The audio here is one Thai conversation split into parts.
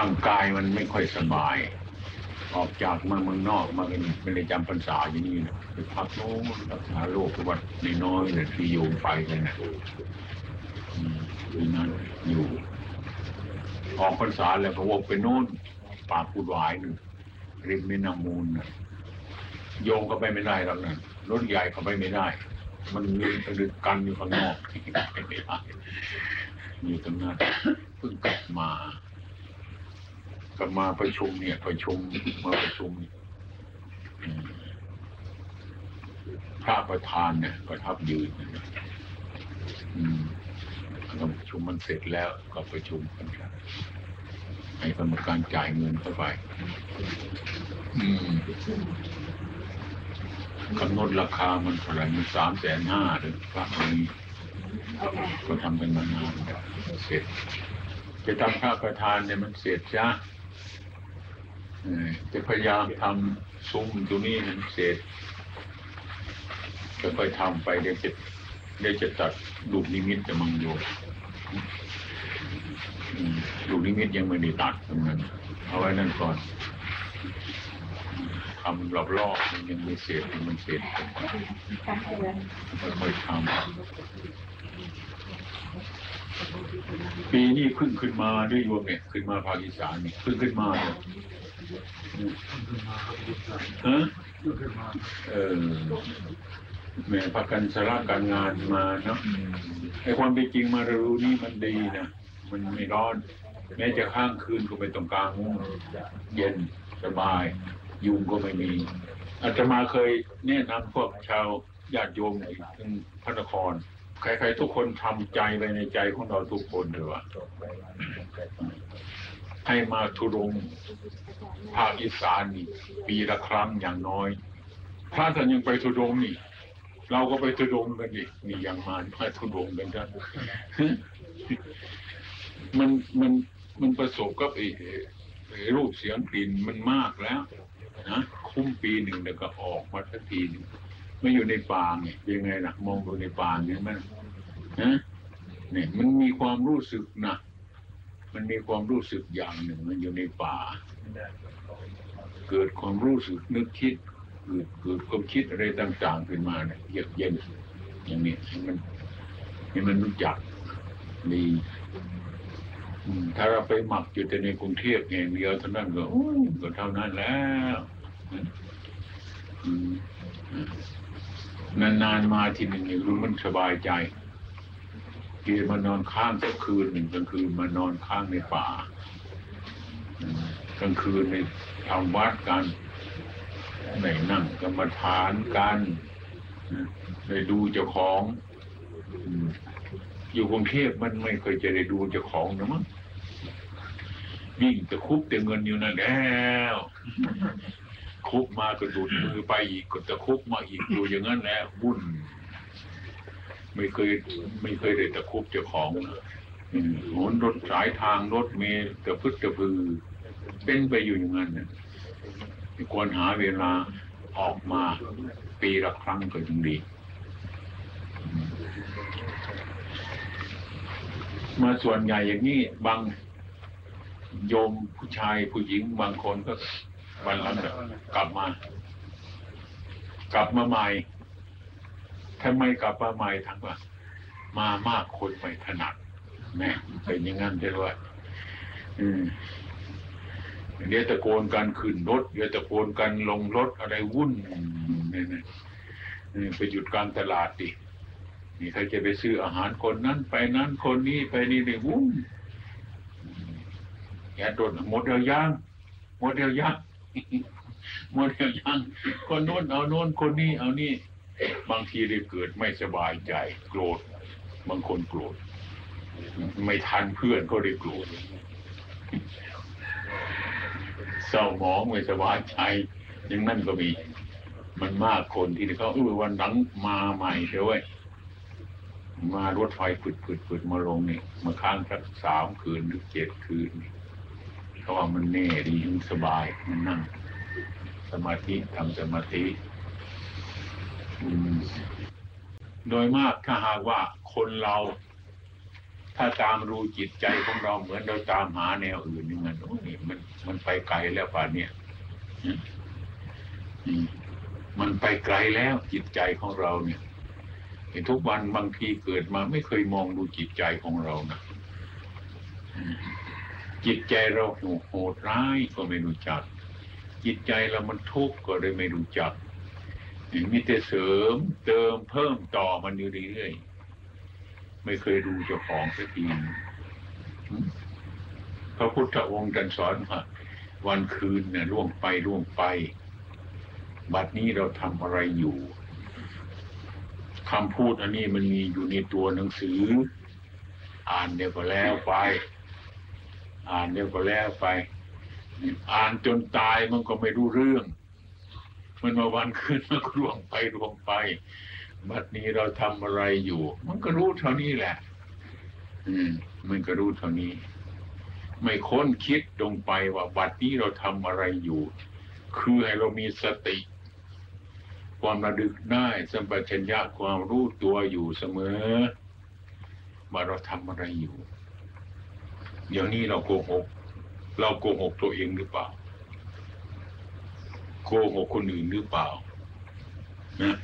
ร่างกายมันไม่ค่อยสบาย ออกจากมาเมืองนอกมาเป็นไม่ได้จำพรรษาอย่างนี้นะไปพักโน้นรักษาโรควัดน้อยๆเนี่ยที่โยมไปกันนะอืมที่นั่นอยู่ ออกพรรษาแล้วก็วกไปโน่นป่าปูดหวายหนึ่งริมแม่น้ำมูลนะโยงก็ไปไม่ได้หรอกนะรถใหญ่ก็ไปไม่ได้ มันมีดึกกันอยู่ข้างนอกไปไม่ได้อยู่ตรงนั้นเพิ่งกลับมา กลับมาประชุมเนี่ยประชุมมาประชุมพระประธานเนี่ยประทับยืนนะอืมประชุมมันเสร็จแล้วก็ประชุมกันครับให้กรรมการจ่ายเงินเข้าไปกำหนดราคามันเท่าไหร่มันสามแสนห้าหรือพระองค์นี้ก็ทำกันมานานแล้วเสร็จจะทำพระประธานเนี่ยมันเสร็จจ้า จะพยายามทำซุ้มตัวนี้ให้เสร็จจะค่อยทำไปเดี๋ยวจะเดี๋ยวจะตัดลูกนิมิตจะมังโยมอืมลูกนิมิตยังไม่ได้ตัดตรงนั้นเอาไว้นั่นก่อนทำรอบๆมันยังไม่เสร็จมันเสร็จค่อยๆทำปีนี้เพิ่งขึ้นมาด้วยโยมเนี่ยขึ้นมาภาคอีสานเนี่ยเพิ่งขึ้นมาเนี่ย ฮะเออแหม่พักกันสาระการงานมาเนาะไอ้ความเป็นจริงมาเรารู้นี่มันดีนะมันไม่ร้อน แม้จะข้างคืนก็ไม่ต้องกลางมุ้งเย็นสบาย ยุงก็ไม่มีอาตมาเคยแนะนำพวกชาวญาติโยมในพระนคร ใครๆทุกคนทำใจไว้ในใจของเราทุกคนเลยว่า ให้มาทุรงภาคอีสานนี่ ปีละครั้งอย่างน้อยถ้าท่านยังไปทุรงนี่ เราก็ไปทุรงกันดินี่ยังมามาทุรงกันกันมันมันมันประสบกับไอ้ไอ้รูปเสียงกลิ่นมันมากแล้วนะคุ้มปีหนึ่งเดี๋ยวก็ออกมาสักทีนึงไม่อยู่ในป่าเนี่ยยังไงล่ะมองดูในป่าเนี่ยมันนะเนี่ยมันมีความรู้สึกนะ มันมีความรู้สึกอย่างหนึ่งมันอยู่ในป่า เกิดความรู้สึกนึกคิด เกิดเกิดความคิดอะไรต่าง ๆ ขึ้นมาเนี่ยเยือกเย็นอย่างนี้ให้มันให้มันรู้จักดีอืมถ้าเราไปหมักอยู่แต่ในกรุงเทพอย่างเดียวเท่านั้นก็โอ้ยก็เท่านั้นแล้วอืมนานๆมาทีหนึ่งเนี่ยรู้มันสบายใจ ทีมานอนข้างสักคืนหนึ่งกลางคืนมานอนข้างในป่ากลางคืนในทำวัดกันในนั่งกรรมฐานกันในดูเจ้าของอืมอยู่กรุงเทพมันไม่เคยจะได้ดูเจ้าของนะมั้งวิ่งจะคุบแต่เงินอยู่นั่นแล้วคุบมาก็ดูดมือไปอีกก็จะคุบมาอีกอยู่อย่างนั้นแหละวุ่น ไม่เคยไม่เคยได้ตะคุบเจ้าของนะอืมโหนรถสายทางรถเมล์ตะพึดตะพือ เป็นไปอยู่อย่างนั้นนะควรหาเวลาออกมาปีละครั้งก็ยังดี มาส่วนใหญ่อย่างนี้บางโยมผู้ชายผู้หญิงบางคนก็วันหลังกลับมา กลับมาใหม่ ทำไมกลับมาใหม่ทั้งว่ามามากคนไม่ถนัดแม่เป็นอย่างนั้นใช่ไหมอืมเดี๋ยวตะโกนกันขึ้นรถเดี๋ยวตะโกนกันลงรถอะไรวุ่นเนี่ยนะไปหยุดกางตลาดดินี่ใครจะไปซื้ออาหารคนนั้น ไปนั้นคนนี้ไปนี่นี่วุ้นแกโดนหมดเดียวย่างหมดเดียวย่างหมดเดียวย่างคนโน้นเอาโน้นคนนี้เอานี่ บางทีได้เกิดไม่สบายใจโกรธ บางคนโกรธ ไม่ทันเพื่อนก็ได้โกรธเศร้าหมองไม่สบายใจอย่างนั้นก็มี มันมากคนที่เขาเออวันหลังมาใหม่เถอะเว้ยมารถไฟฝึดฝึดฝึดมาลงนี่มาค้างสักสามคืนหรือเจ็ดคืนเขาว่ามันแน่ดีมันสบายมันนั่งสมาธิทำสมาธิ โดยมากถ้าหากว่าคนเรา ถ้าตามรู้จิตใจของเราเหมือนเราตามหาแนวอื่นนี่มันโอ้ยมันมันไปไกลแล้วป่านเนี้ยมันไปไกลแล้วจิตใจของเราเนี่ยเห็นทุกวันบางทีเกิดมาไม่เคยมองดูจิตใจของเรานะจิตใจเราโหดร้ายก็ไม่รู้จัก จิตใจเรามันทุกข์ก็เลยไม่รู้จัก มีแต่เสริมเติมเพิ่มต่อมันอยู่เรื่อยๆไม่เคยดูเจ้าของสักทีพระพุทธองค์ตรัสสอนว่าวันคืนเนี่ยล่วงไปล่วงไป บัดนี้เราทำอะไรอยู่คำพูดอันนี้มันมีอยู่ในตัวหนังสือ อ่านเดี๋ยวก็แล้วไป อ่านเดี๋ยวก็แล้วไป อ่านจนตายมันก็ไม่รู้เรื่อง มันมาวันคืนมันก็ร่วงไปร่วงไปบัดนี้เราทำอะไรอยู่ มันก็รู้เท่านี้แหละ อืม มันก็รู้เท่านี้ ไม่ค้นคิดลงไปว่าบัดนี้เราทำอะไรอยู่ คือให้เรามีสติ ความระลึกได้สัมปชัญญะความรู้ตัวอยู่เสมอว่าเราทำอะไรอยู่ เดี๋ยวนี้เราโกหก เราโกหกตัวเองหรือเปล่า โกหกคนอื่นหรือเปล่านะ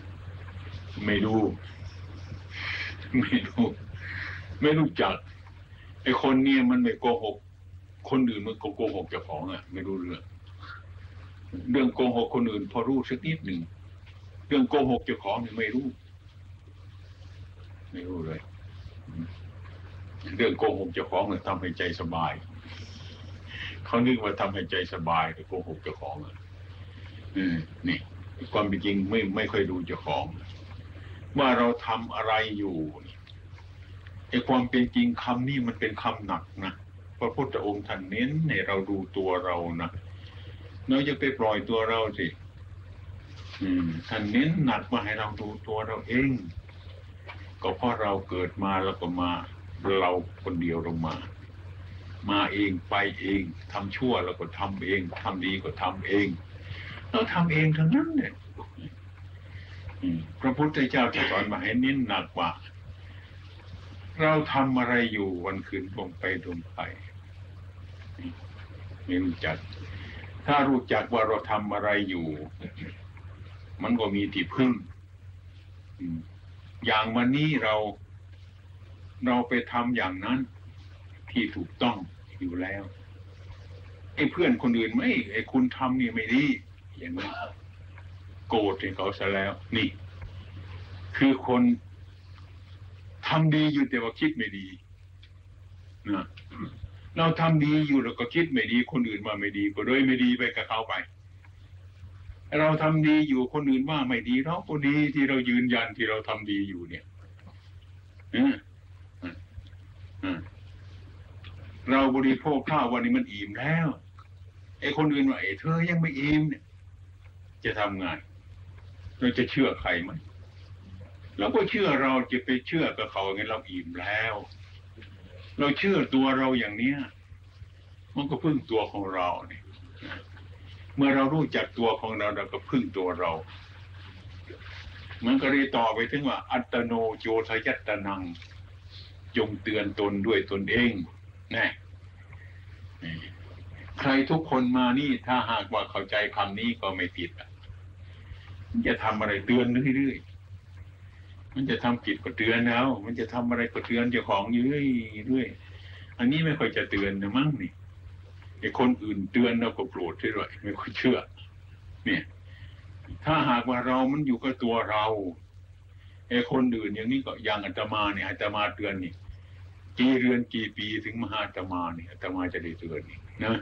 ไม่รู้ไม่รู้ไม่รู้จักไอ้คนเนี่ยมันไม่โกหก คนอื่นมันก็โกหกเจ้าของอะ ไม่รู้เรื่องเรื่องโกหกคนอื่น พอรู้สักนิดหนึ่งเรื่องโกหกเจ้าของเนี่ยไม่รู้ ไม่รู้เลยเรื่องโกหกเจ้าของเนี่ยทำให้ใจสบายเขานึกว่าทำให้ใจสบายแต่โกหกเจ้าของอะ นี่ความเป็นจริงไม่ไม่ค่อยดูเจ้าของ ว่าเราทำอะไรอยู่ไอ้ความเป็นจริงคำนี้มันเป็นคำหนักนะพระพุทธองค์ท่านเน้นให้เราดูตัวเรานะเราจะไปปล่อยตัวเราสิท่านเน้นหนักมาให้เราดูตัวเราเอง ก็เพราะเราเกิดมาแล้วก็มาเราคนเดียวเรามา มาเองไปเองทำชั่วเราก็ทำเองทำดีก็ทำเอง เราทำเองทั้งนั้นเนี่ยอืมพระพุทธเจ้าจะสอนมาให้เน้นหนักว่า เราทำอะไรอยู่วันคืนลงไปลงไปไม่รู้จัก ถ้ารู้จักว่าเราทำอะไรอยู่ มันก็มีที่พึ่งอืมอย่างวันนี้เรา เราไปทำอย่างนั้นที่ถูกต้องอยู่แล้วไอ้เพื่อนคนอื่นไม่ไอ้คุณทำนี่ไม่ดี อย่างนี้โกรธให้เขาซะแล้ว นี่ คือคนทำดีอยู่แต่ว่าคิดไม่ดีนะเราทำดีอยู่แล้วก็คิดไม่ดี คนอื่นว่าไม่ดี ก็เลยไม่ดีไปกับเขาไป เราทำดีอยู่คนอื่นว่าไม่ดีเราก็ดีที่เรายืนยันที่เราทำดีอยู่เนี่ยเราบริโภคข้าววันนี้มันอิ่มแล้วไอ้คนอื่นว่าไอ้เธอยังไม่อิ่มเนี่ย จะทำงานเราจะเชื่อใครไหมเราก็เชื่อเราจะไปเชื่อกับเขาไงเราอิ่มแล้ว เราเชื่อตัวเราอย่างเนี้ยมันก็พึ่งตัวของเราเนี่ยเมื่อเรารู้จักตัวของเราเราก็พึ่งตัวเรามันก็เลยต่อไปถึงว่า อัตโนโยทยัตตนัง จงเตือนตนด้วยตนเองนะ ใครทุกคนมานี่ถ้าหากว่าเข้าใจคำนี้ก็ไม่ผิดอะมันจะทำอะไรเตือนเรื่อยๆมันจะทำผิดก็เตือนแล้ว มันจะทำอะไรก็เตือนเจ้าของอยู่เรื่อยๆอันนี้ไม่ค่อยจะเตือนนะมั้งนี่ไอ้คนอื่นเตือนเราก็โกรธด้วยไม่ค่อยเชื่อ เนี่ย ถ้าหากว่าเรามันอยู่กับตัวเราไอ้คนอื่นอย่างนี้ก็อย่างอาตมาเนี่ยอาตมาเตือนนี่กี่เรือนกี่ปีถึงมหาอาตมาเนี่ยอาตมาจะได้เตือนนี่นะ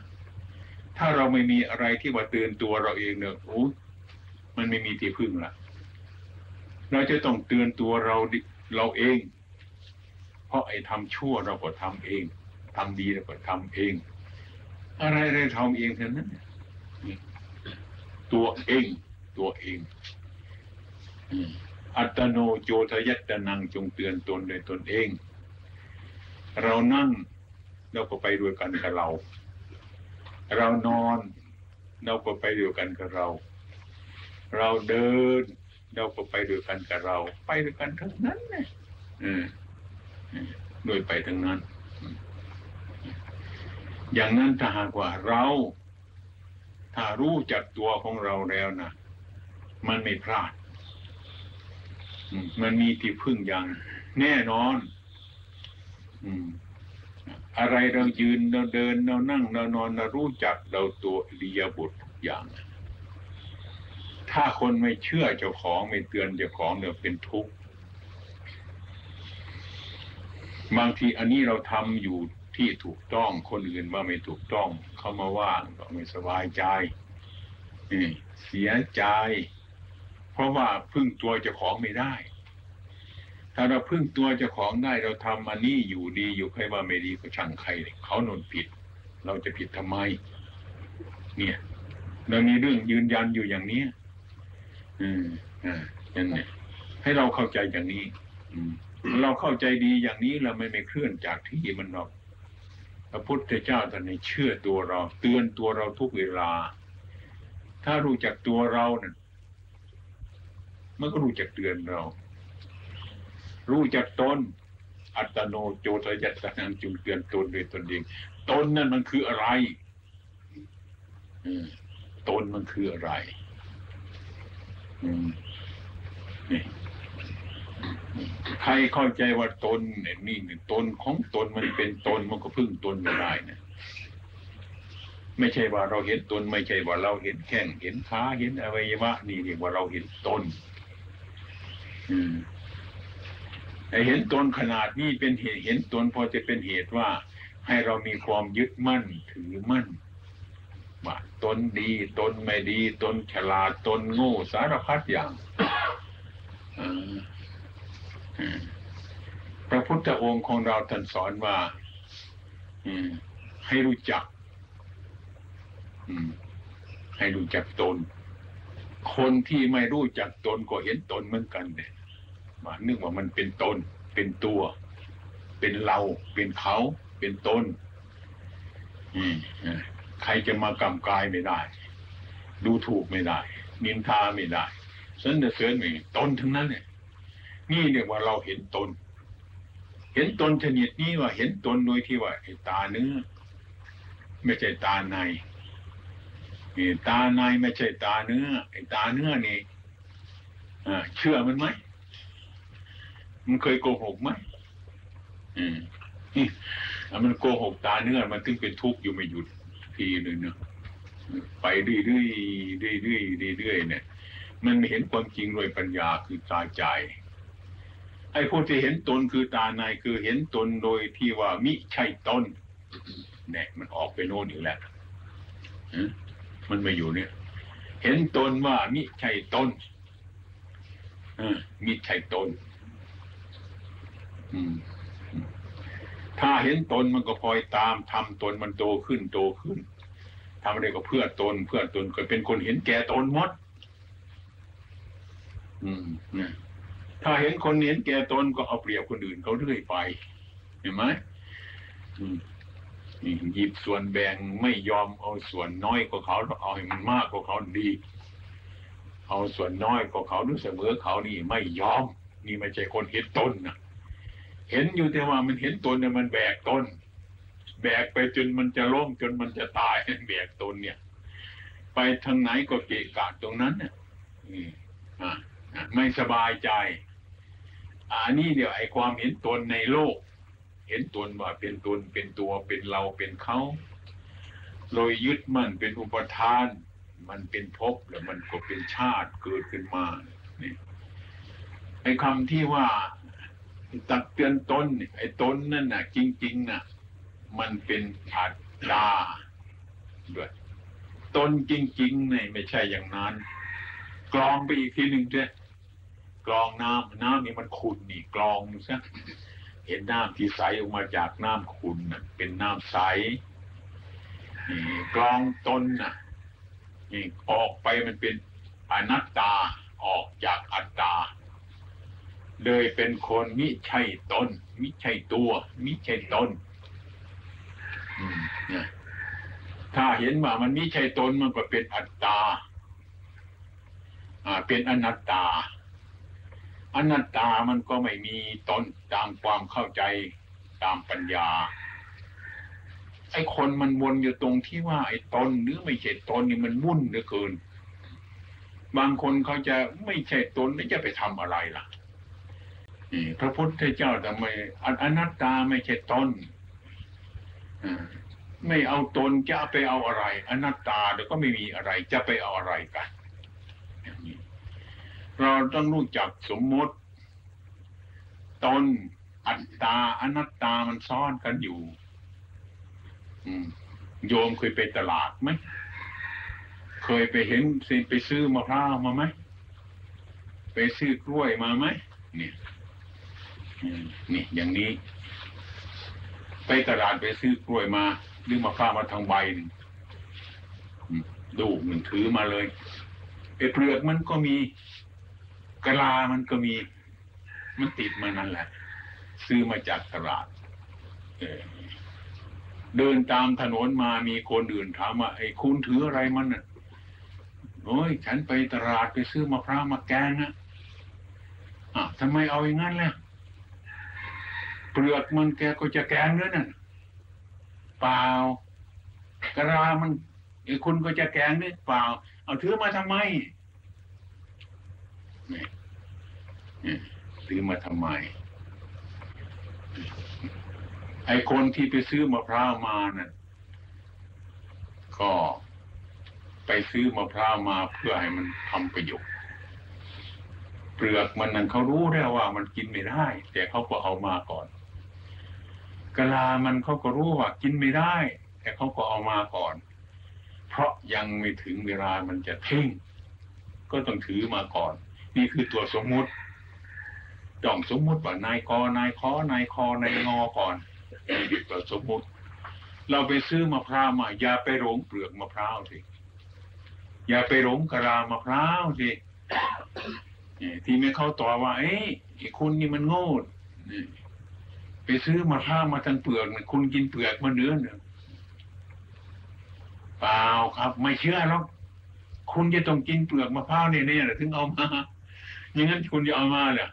ถ้าเราไม่มีอะไรที่ว่าเตือนตัวเราเองเนี่ยโอ้มันไม่มีที่พึ่งละเราจะต้องเตือนตัวเราดิเราเอง เพราะไอ้ทำชั่วเราก็ทำเองทำดีเราก็ทำเอง อะไรอะไรทำเองเท่านั้นนี่ตัวเอง ตัวเองอัตโนโจทยัตตนังจงเตือนตนโดยตนเอง เรานั่งเราก็ไปด้วยกันกับเรา เรานอนเราก็ไปเด้วกันกับเรา เราเดิน เราก็ไปเด้วกันกับเรา ไปด้วยกันทั้งนั้นนะอืมด้วยไปทั้งนั้น อย่างนั้นถ้าหากว่าเรา ถ้ารู้จักตัวของเราแล้วนะมันไม่พลาดมมันมีที่พึ่งอย่างแน่นอน อืม อะไรเรายืนเราเดินเรานั่งเรานอนเรารู้จักเราตัวอิริยาบทุกอย่าง ถ้าคนไม่เชื่อเจ้าของไม่เตือนเจ้าของเนี่ยเป็นทุกข์บางทีอันนี้เราทำอยู่ที่ถูกต้องคนอื่นว่าไม่ถูกต้องเขามาว่าเราไม่สบายใจนี่เสียใจ เพราะว่าพึ่งตัวเจ้าของไม่ได้ ถ้าเราพึ่งตัวเจ้าของได้เราทำอันนี้อยู่ดีอยู่ใครว่าไม่ดีก็ช่างใครเขานนผิด เราจะผิดทำไม เนี่ยเรามีเรื่องยืนยันอยู่อย่างนี้อืมอ่าอย่างนี้ให้เราเข้าใจอย่างนี้ อืมเราเข้าใจดีอย่างนี้เราไม่ไม่เคลื่อนจากที่มันหรอกพระพุทธเจ้าท่านให้เชื่อตัวเรา เตือนตัวเราทุกเวลา ถ้ารู้จักตัวเราเนี่ยมันก็รู้จักเตือนเรา รู้จักตน อัตโนโจทยัตสังจุงเตือนตนโดยตนเองตนนั่นมันคืออะไรอืมตนมันคืออะไรอืมนี่ใครเข้าใจว่าตนเนี่ยนี่เนี่ยตนของตนมันเป็นตนมันก็พึ่งตนไม่ได้นะไม่ใช่ว่าเราเห็นตน ไม่ใช่ว่าเราเห็นแข้งเห็นขาเห็นอวัยวะนี่เรียกว่าเราเห็นตน อืม เห็นตนขนาดนี้เป็นเหตุเห็นตนพอจะเป็นเหตุว่า ให้เรามีความยึดมั่นถือมั่นว่าตนดีตนไม่ดี ตนฉลาดตนโง่สารพัดอย่างพระพุทธองค์ของเราท่านสอนว่าให้รู้จักให้รู้จักตน คนที่ไม่รู้จักตนก็เห็นตนเหมือนกันเนี่ย ว่านึกว่ามันเป็นตน เป็นตัว เป็นเรา เป็นเขา เป็นตนอืมใครจะมากำกายไม่ได้ ดูถูกไม่ได้ นินทาไม่ได้สรรเสริญไม่ได้ตนทั้งนั้นเนี่ยนี่เรียกว่าเราเห็นตน เห็นตนชนิดนี้ว่าเห็นตนโดยที่ว่าตาเนื้อไม่ใช่ตาในตาในไม่ใช่ตาเนื้อไอ้ตาเนื้อนี่เชื่อมันไหม มันเคยโกหกไหมอืมนี่อะมันโกหกตาเนื้อมันถึงเป็นทุกข์อยู่ไม่หยุดทีหนึ่งเนาะไปเรื่อยๆเรื่อยๆเรื่อยๆเนี่ย มันไม่เห็นความจริงโดยปัญญาคือตาใจ ไอ้ผู้ที่เห็นตนคือตาในคือเห็นตนโดยที่ว่ามิใช่ตนเนี่ยมันออกไปโน่นอีกแล้วฮะมันมาอยู่เนี่ย เห็นตนว่ามิใช่ตนเออมิใช่ตนอืม ถ้าเห็นตนมันก็พลอยตามทำตนมันโตขึ้นโตขึ้นทำอะไรก็เพื่อตน เพื่อตนก็เป็นคนเห็นแก่ตนหมดอืมเนี่ยถ้าเห็นคนเห็นแก่ตนก็เอาเปรียบคนอื่นเขาเรื่อยไป เห็นไหมอืมหยิบส่วนแบ่งไม่ยอมเอาส่วนน้อยกว่าเขาเอาให้มันมากกว่าเขาดี เอาส่วนน้อยกว่าเขาหรือเสมอเขานี่ไม่ยอม นี่ไม่ใช่คนเห็นตนนะ เห็นอยู่แต่ว่ามันเห็นตนเนี่ยมันแบกตนแบกไปจนมันจะล้มจนมันจะตายแบกตนเนี่ย ไปทางไหนก็เกะกะตรงนั้นเนี่ยไม่สบายใจอันนี้เดี๋ยวไอ้ความเห็นตนในโลก เห็นตนว่าเป็นตนเป็นตัวเป็นเราเป็นเขาโดยยึดมันเป็นอุปทาน มันเป็นภพแล้วมันก็เป็นชาติเกิดขึ้นมานี่ไอ้คำที่ว่า ตักเตือนตนไอ้ตนนั่นน่ะ จริงๆน่ะ มันเป็นอัตตาด้วยตนจริงๆเนี่ยไม่ใช่อย่างนั้น กรองไปอีกทีหนึ่งเถอะกรองน้ำน้ำนี่มันขุ่นนี่กรองซะเห็นน้ำที่ใสออกมาจากน้ำขุ่นน่ะเป็นน้ำใสนี่กรองตนน่ะนี่ออกไปมันเป็นอนัตตาออกจากอัตตา เลยเป็นคนมิใช่ตนมิใช่ตัว มิใช่ตนถ้าเห็นว่ามันมิใช่ตนมันก็เป็นอัตตาอ่าเป็นอนัตตา อนัตตามันก็ไม่มีตนตามความเข้าใจตามปัญญาไอ้คนมันวนอยู่ตรงที่ว่าไอ้ตนหรือไม่ใช่ตนนี่มันวุ่นเหลือเกิน บางคนเขาจะไม่ใช่ตนแล้วจะไปทำอะไรล่ะ พระพุทธเจ้าทำไมออนัตตาไม่ใช่ตนไม่เอาตนจะไปเอาอะไร อนัตตาเดี๋ยวก็ไม่มีอะไร จะไปเอาอะไรกันเราต้องรู้จักสมมติ ตนอัตตาอนัตตามันซ่อนกันอยู่โยมเคยไปตลาดไหมเคยไปเห็นไปซื้อมะพร้าวมาไหมไปซื้อกล้วยมาไหมเนี่ย นี่อย่างนี้ ไปตลาดไปซื้อกล้วยมาหรือมะพร้ามาทางใบนึงดูหนึ่งถือมาเลยไอ้เปลือกมันก็มีกะลามันก็มี มันติดมานั่นแหละ ซื้อมาจากตลาดเเดินตามถนนมามีคนอื่นถามว่าไอ้คุณถืออะไรมันน่ะโอ้ยฉันไปตลาดไปซื้อมะพร้าวมาแกงนะอะทำไมเอาอย่างนั้นล่ะ เปลือกมันแกก็จะแกงด้วยนั่นเปล่ากระลามันไอ้คุณก็จะแกงด้วยเปล่า เอาถือมาทำไมนี่นี่ถือมาทำไม ไอ้คนที่ไปซื้อมะพร้าวมาน่ะก็ไปซื้อมะพร้าวมาเพื่อให้มันทำประโยชน์เปลือกมันนั่นเขารู้แล้วว่ามันกินไม่ได้ แต่เขาก็เอามาก่อน กะลามันเขาก็รู้ว่ากินไม่ได้ แต่เขาก็เอามาก่อน เพราะยังไม่ถึงเวลามันจะทิ้งก็ต้องถือมาก่อน นี่คือตัวสมมุติต้องสมมุติว่านายกนายขอนายคอนายงอก่อนนี่ดีกว่าสมมุติ เราไปซื้อมะพร้าวมาอย่าไปหลงเปลือกมะพร้าวสิอย่าไปหลงกะลามะพร้าวสิที่ไม่เข้าต่อว่า เอ้ยไอ้คุณนี่มันโง่ ไปซื้อมะพร้าวมาทั้งเปลือกนี่ยคุณกินเปลือกมาเนื้อเนี่ยเปล่าครับ ไม่เชื่อหรอกคุณจะต้องกินเปลือกมะพร้าวเนี่ยเนี่ยถึงเอามาอย่างนั้นคุณจะเอามาเหรอ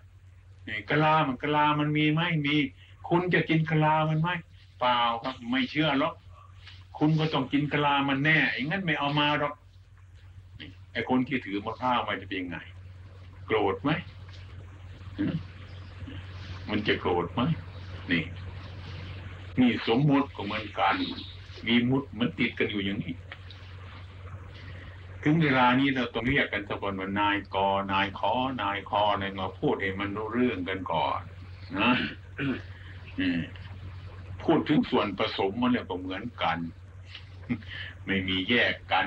นี่กะลามันกะลามันมีไหมมี คุณจะกินกะลามันไหมเปล่าครับไม่เชื่อหรอกคุณก็ต้องกินกะลามันแน่อย่างนั้นไม่เอามาหรอกไอ้คนที่ถือมะพร้าวมาจะเป็นยังไง โกรธไหมมันจะโกรธไหม นี่นี่สมมุติก็เหมือนกัน มีมุดมันติดกันอยู่อย่างนี้ ถึงเวลานี้เราต้องเรียกกันสักคนว่านายกนายขอนายคอนายงอพูดให้มันรู้เรื่องกันก่อนนะพูดถึงส่วนผสมมันเนี่ยก็เหมือนกัน ไม่มีแยกกัน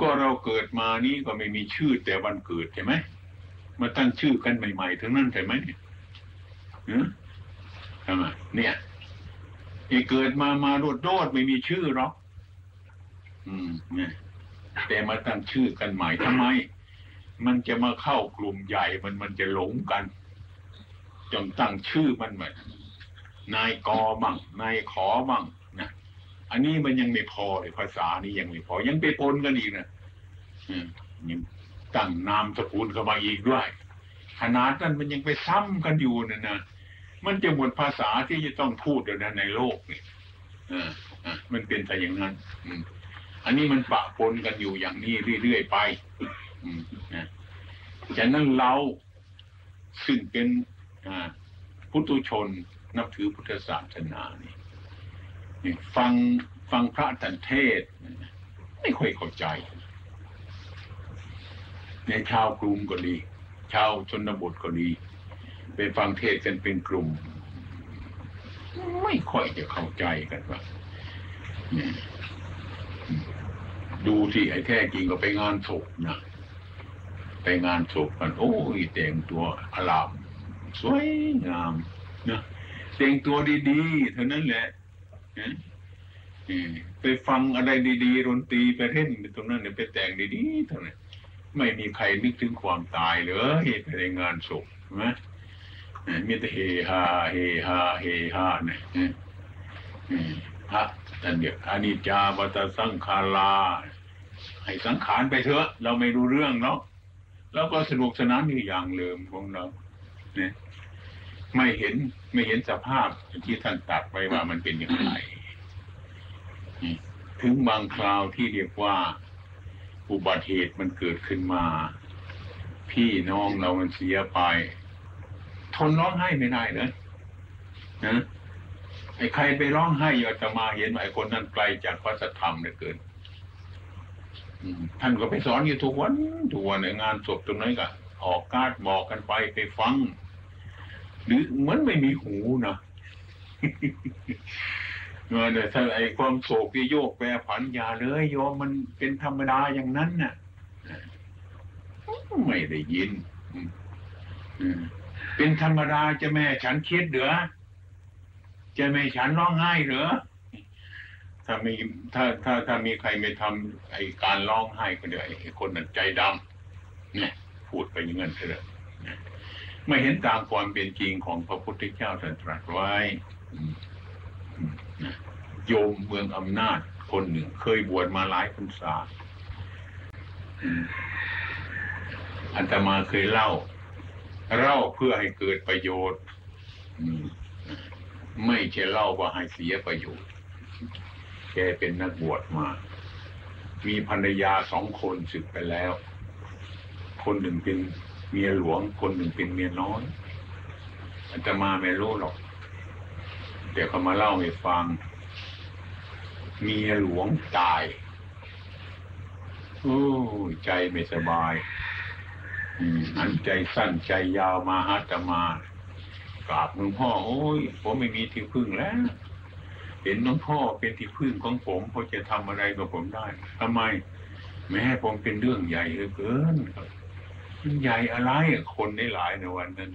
ก็เราเกิดมานี้ก็ไม่มีชื่อแต่วันเกิดใช่ไหมมาตั้งชื่อกันใหม่ๆทั้งนั้นใช่ไหมเนี่ยหือ เนี่ยไอ้เกิดมามาโดดโดดไม่มีชื่อหรอกอืม เนี่ย แต่มาตั้งชื่อกันใหม่ทำไม มันจะมาเข้ากลุ่มใหญ่มันมันจะหลงกันจนตั้งชื่อมันเหมือนนายกอมั่งนายขอมั่งนะอันนี้มันยังไม่พอเลยภาษานี้ยังไม่พอ ยังไปปนกันอีกนะอืมยังตั้งนามสกุลเข้ามาอีกด้วยขนาดนั้นมันยังไปซ้ำกันอยู่นะนะ มันจะหมดภาษาที่จะต้องพูดแล้วนะในโลกนี่มันเป็นแต่อย่างนั้นอันนี้มันปะปนกันอยู่อย่างนี้เรื่อยๆไปอืมนะฉะนั้นเราซึ่งเป็นพุทธชนนับถือพุทธศาสนานี่นี่ฟังฟังพระตันเทศน์ไม่ค่อยเข้าใจ ในชาวกรุงก็ดี ชาวชนบทก็ดี ไปฟังเทศกันเป็นกลุ่ม ไม่ค่อยจะเข้าใจกันว่าดูที่ไอ้แท้จริงก็ไปงานศพนะไปงานศพกัน โอ้ยแต่งตัวอลาม สวยงามนะแต่งตัวดีๆเท่านั้นแหละไปฟังอะไรดีๆดนตรีไปเล่นตรงนั้นเนี่ยไปแต่งดีๆเท่านั้นไม่มีใครนึกถึงความตายเลยไปในงานศพใช่ไหม มีแต่เฮฮาเฮฮาเฮฮาเนี่ยเออเออพระท่านเดียกอนิจจาวัตสังขาราให้สังขารไปเถอะ เราไม่รู้เรื่องเนาะแล้วก็สนุกสนานอยู่อย่างเดิมของเราเนี่ยไม่เห็นไม่เห็นสภาพที่ท่านตัดไว้ว่ามันเป็นอย่างไรถึงบางคราวที่เรียกว่า อุบัติเหตุมันเกิดขึ้นมา พี่น้องเรามันเสียไป ทนร้องไห้ไม่ได้เลยนะไอ้ใครไปร้องไห้อยากจะมาเห็นไอ้คนนั้นไกลจากพระสัทธรรมเหลือเกินท่านก็ไปสอนอยู่ทุกวันทุกวันในงานศพตรงนั้นก็ออกการ์ดบอกกันไปไปฟัง หรือเหมือนไม่มีหูนะเออเนี่ยถ้าไอ้ความโศกที่โยกแปรผันอย่าเลยโยมมันเป็นธรรมดาอย่างนั้นน่ะไม่ได้ยิน อืม เป็นธรรมดาจะแม่ฉันคิดเหรอจะแม่ฉันร้องไห้เหรอถ้ามีถ้าถ้าถ้ามีใครไม่ทำไอ้การร้องไห้ก็เดี๋ยวไอ้คนนั้นใจดำเนี่ยพูดไปอย่างนั้นเถอะไม่เห็นตามความเป็นจริงของพระพุทธเจ้าตรัสตรัสไว้โยมเมืองอำนาจคนหนึ่ง เคยบวชมาหลายพรรษาอันตมาเคยเล่า เล่าเพื่อให้เกิดประโยชน์ไม่ใช่เล่าว่าให้เสียประโยชน์ แกเป็นนักบวชมา มีภรรยาสองคนสึกไปแล้ว คนหนึ่งเป็นเมียหลวง คนหนึ่งเป็นเมียน้อยอาตมาไม่รู้หรอก เดี๋ยวเขามาเล่าให้ฟัง เมียหลวงตาย โอ้ใจไม่สบาย อันใจสั้นใจยาวมาหาตมากราบหลวงพ่อโอ้ยผมไม่มีที่พึ่งแล้ว เห็นหลวงพ่อเป็นที่พึ่งของผมพอจะทำอะไรกับผมได้ทำไม แม้ผมเป็นเรื่องใหญ่เหลือเกินครับมันใหญ่อะไรคนได้หลายในวันนั้น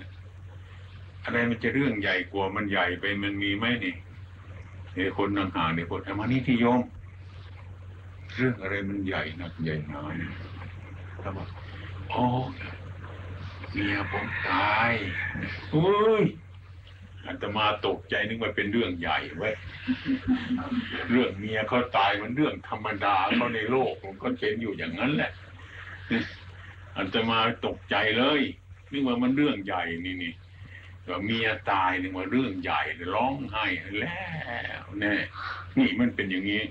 อะไรมันจะเรื่องใหญ่กว่ามันใหญ่ไปมันมีไหมนี่ไอ้คนห่างๆเนี่ยคนทำมานี่ที่ยมเรื่องอะไรมันใหญ่นักใหญ่หนาเนี่ยเขาบอกโอ้ เมียผมตายโอ้ยอาตมาตกใจนึกว่าเป็นเรื่องใหญ่ไว้ยเรื่องเมียเขาตายมันเรื่องธรรมดาเขาในโลกมันก็เป็นอยู่อย่างนั้นแหละอาตมาตกใจเลยนึกว่ามันเรื่องใหญ่นี่นี่ว่าเมียตายนึกว่าเรื่องใหญ่ร้องไห้แล้วแน่นี่มันเป็นอย่างนี้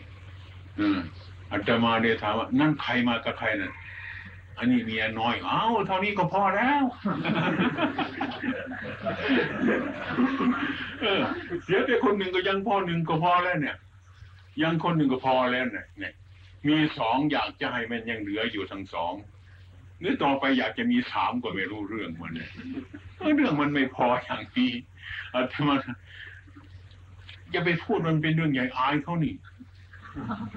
อืมอาตมาเดี๋ยวถามว่านั่นใครมากับใครน่ะ อันนี้เมียน้อย เอ้าเท่านี้ก็พอแล้วเสียไปคนหนึ่งก็ยังพอหนึ่งก็พอแล้วเนี่ย ยังคนหนึ่งก็พอแล้วเนี่ยเนี่ยมีสองอยากจะให้มันยังเหลืออยู่ทั้งสองหรือต่อไปอยากจะมีสามก็ไม่รู้เรื่องมันเนี่ยเรื่องมันไม่พออย่างนี้อาตมาอย่าไปพูดมันเป็นเรื่องใหญ่อายเขานี่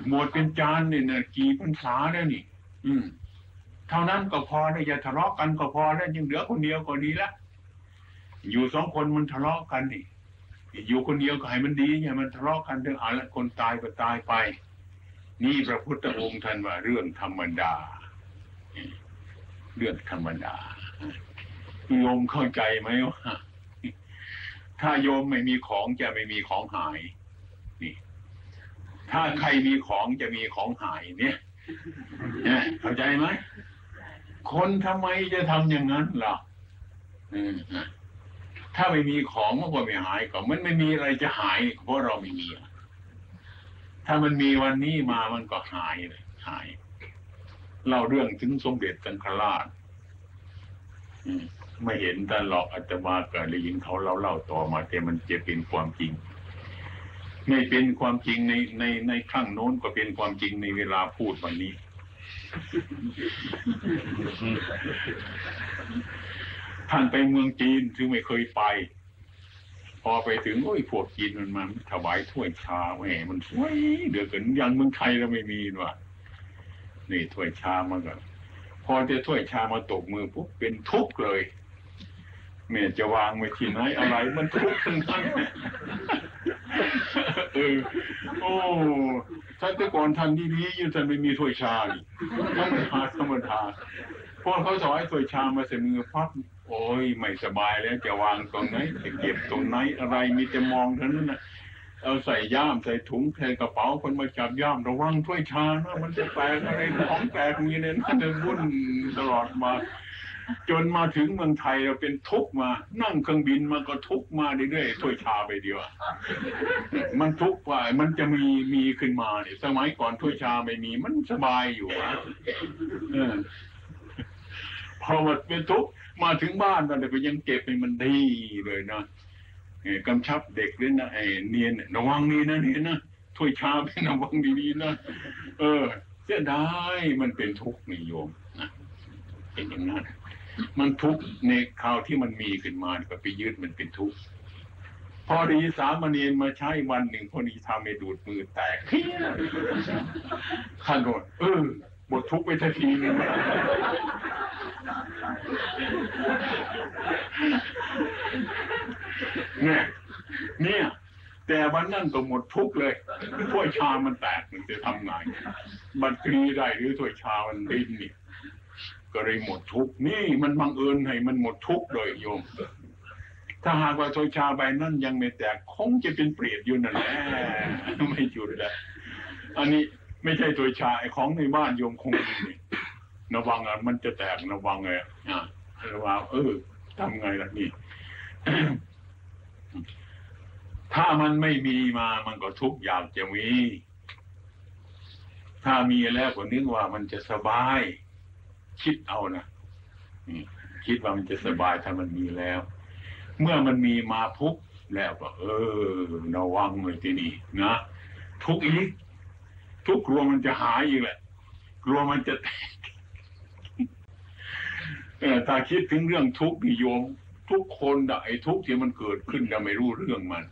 หมดเป็นจานเนี่ยนะกี่พรรษาแล้วนี่ อืม เท่านั้นก็พอนะอย่าทะเลาะกันก็พอแล้วยังเหลือคนเดียวก็ดีละอยู่สองคนมันทะเลาะกันนี่อยู่คนเดียวก็ให้มันดีอย่ามันทะเลาะกันเรื่องอะไรคนตายก็ตายไป นี่พระพุทธองค์ท่านว่าเรื่องธรรมดา เรื่องธรรมดาโยมเข้าใจไหมว่าถ้าโยมไม่มีของจะไม่มีของหายนี่ ถ้าใครมีของจะมีของหายเนี่ยเนี่ยเข้าใจไหม คนทำไมจะทำอย่างนั้นล่ะอถ้าไม่มีของมันก็ไม่หายก็มันไม่มีอะไรจะหายเพราะเราไม่มี ถ้ามันมีวันนี้มามันก็หายเลยหายเล่าเรื่องถึงสมเด็จสังฆราชไม่เห็นแต่หรอกอาตมาก็ได้ยินเขาเล่าเล่าต่อมาแต่มันจะเป็นความจริง ไม่เป็นความจริงในในในครั้งโน้นก็เป็นความจริงในเวลาพูดวันนี้ ท่านไปเมืองจีนซึ่งไม่เคยไป พอไปถึงโอ้ยพวกจีนมันมาถวายถ้วยชาแหมมันสวยเดือดกินยังเมืองไทยเราไม่มีว่ะนี่ถ้วยชามาก่อนพอจะถ้วยชามาตกมือปุ๊บเป็นทุกข์เลยแม่จะวางไว้ที่ไหนอะไร มันทุกข์ทั้งนั้น เออโอ้ท่านแต่ก่อนท่านดีๆอยู่ท่านไม่มีถ้วยชานี่ธรรมดาธรรมดาพอเขาถวายถ้วยชามาใส่มือพับโอ้ยไม่สบายแล้วจะวางตรงไหนจะเก็บตรงไหนอะไรมีแต่มองเท่านั้นนะเอาใส่ย่ามใส่ถุงใส่กระเป๋าคนมาจับย่ามระวังถ้วยชานะมันจะแตกอะไรของแตกมีเนี่ยน่าจะวุ่นตลอดมา จนมาถึงเมืองไทยเราเป็นทุกข์มา นั่งเครื่องบินมาก็ทุกข์มาเรื่อยๆถ้วยชาไปเดียวมันทุกข์ว่ามันจะมีมีขึ้นมาเนี่ยสมัยก่อนถ้วยชาไม่มีมันสบายอยู่อะเออพอมันเป็นทุกข์มาถึงบ้านมันก็ยังเก็บให้มันดีเลยนะเอ่อกำชับเด็กด้วยนะไอ้เนียนเนี่ยระวังนี่นะเนี่ยนะถ้วยชาเป็นระวังดีๆนะเออเสียดายมันเป็นทุกข์นิยมนะเป็นอย่างนั้น มันทุกข์ในคราวที่มันมีขึ้นมาก็ไปยึดมันเป็นทุกข์พอดีสามเณรมาใช้วันหนึ่งพอดีทำให้ดูดมือแตกเฮียท่านโดเออหมดทุกข์ไปทันทีนึงเนี่ย เนี่ย แต่วันนั้นก็หมดทุกข์เลยถ้วยชามันแตกมันจะทำไง มันกรีได้หรือถ้วยชามันดิ้นเนี่ย ก็เลยหมดทุกนี่มันบังเอิญให้มันหมดทุกโดยโยม ถ้าหากว่าถ้วยชาใบนั้นยังไม่แตกคงจะเป็นเปรตอยู่นั่นแหละไม่หยุดแล้วอันนี้ไม่ใช่ถ้วยชาไอ้ของในบ้านโยมคงมีนี่ระวังอะมันจะแตกระวังไงอะระวังเออทำไงล่ะนี่ถ้ามันไม่มีมามันก็ทุกอยากจะมี ถ้ามีแล้วก็นึกว่ามันจะสบาย คิดเอานะคิดว่ามันจะสบายถ้ามันมีแล้ว เมื่อมันมีมาพุกแล้วก็ เออระวังเลยทีนี้นะทุกอีก ทุกกลัวมันจะหายอีกแหละกลัวมันจะแตกถ้าคิดถึงเรื่องทุกข์นิยม ทุกคนไอ้ทุกข์ที่มันเกิดขึ้นเราไม่รู้เรื่องมัน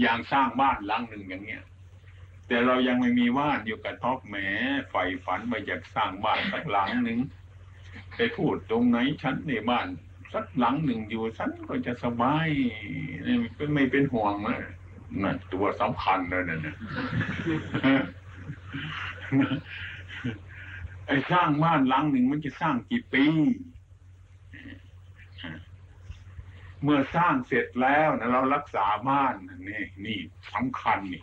อย่างสร้างบ้านหลังหนึ่งอย่างเงี้ย แต่เรายังไม่มีบ้านอยู่กับท็อปแหมใฝ่ฝันมาอยากสร้างบ้านสักหลังหนึ่งไปพูดตรงไหนฉันในบ้านสักหลังหนึ่งอยู่ฉันก็จะสบายไม่เป็นห่วงนะนั่นตัวสำคัญเลยนั่นนะไอ้สร้างบ้านหลังหนึ่งมันจะสร้างกี่ปี เมื่อสร้างเสร็จแล้วนะเรารักษาบ้านนี่นี่สำคัญนี่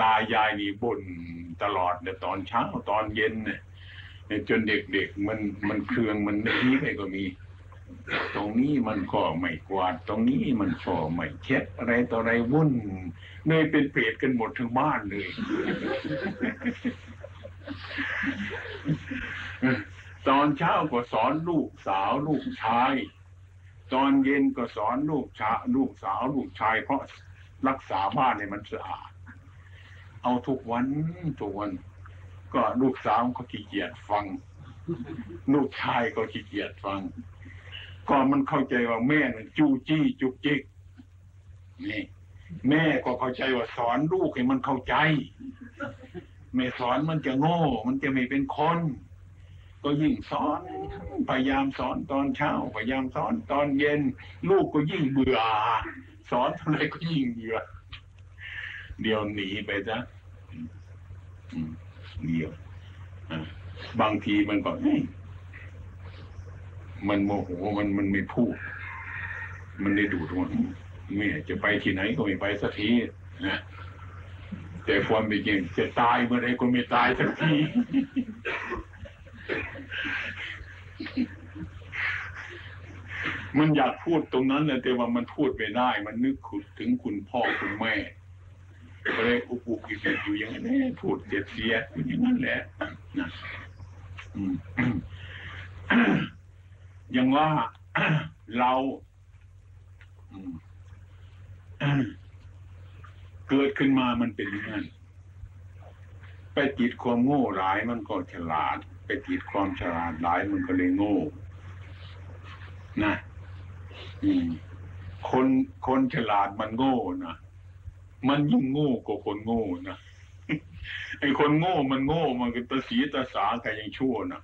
ตายายนี่บ่นตลอดเนี่ยตอนเช้าตอนเย็นเนี่ยจนเด็กๆมันมันเครืองมันนี้ไปก็มี ตรงนี้มันก็ไม่กวาด ตรงนี้มันก็ไม่เช็ดอะไรต่ออะไรวุ่นเลยเป็นเปรตกันหมดทั้งบ้านเลยตอนเช้าก็สอนลูกสาวลูกชาย ตอนเย็นก็สอนลูกชาลูกสาวลูกชาย เพราะ รักษาบ้านให้มันสะอาด เอาทุกวันทุกวัน ก็ลูกสาวก็ขี้เกียจฟัง ลูกชายก็ขี้เกียจฟัง ก็มันเข้าใจว่าแม่น่ะจู้จี้จุกจิกนี่แม่ก็เข้าใจว่าสอนลูกให้มันเข้าใจ ไม่สอนมันจะโง่ มันจะไม่เป็นคน ก็ยิ่งสอน พยายามสอนตอนเช้า พยายามสอนตอนเย็น ลูกก็ยิ่งเบื่อ สอนเท่าไรก็ยิ่งเบื่เดี๋ยวหนีไปซะเดี๋ยวบางทีมันก็มันโมโหมันมันไม่พูด มันได้ดูดว่าแม่จะไปที่ไหนก็ไม่ไปสักทีนะแต่ความเป็นจริงจะตายเมื่อไรก็ไม่ตายสักที มันอยากพูดตรงนั้นนะแต่ว่ามันพูดไม่ได้ มันนึกขุดถึงคุณพ่อคุณแม่ก็เลยอุปุกอิบอยู่อย่างนั้นพูดเสียดเสียอยู่อย่างนั้นแหละนะอย่างว่าเราเกิดขึ้นมามันเป็นอย่างนั้นไปติดความโง่หลายมันก็ฉลาด ไปติดความฉลาดหลายมันก็เลยโง่ นะ คนคนฉลาดมันโง่นะมันยิ่งโง่กว่าคนโง่นะไอ้คนโง่มันโง่มันก็ตาสีตาสาแต่ยังชั่วนะ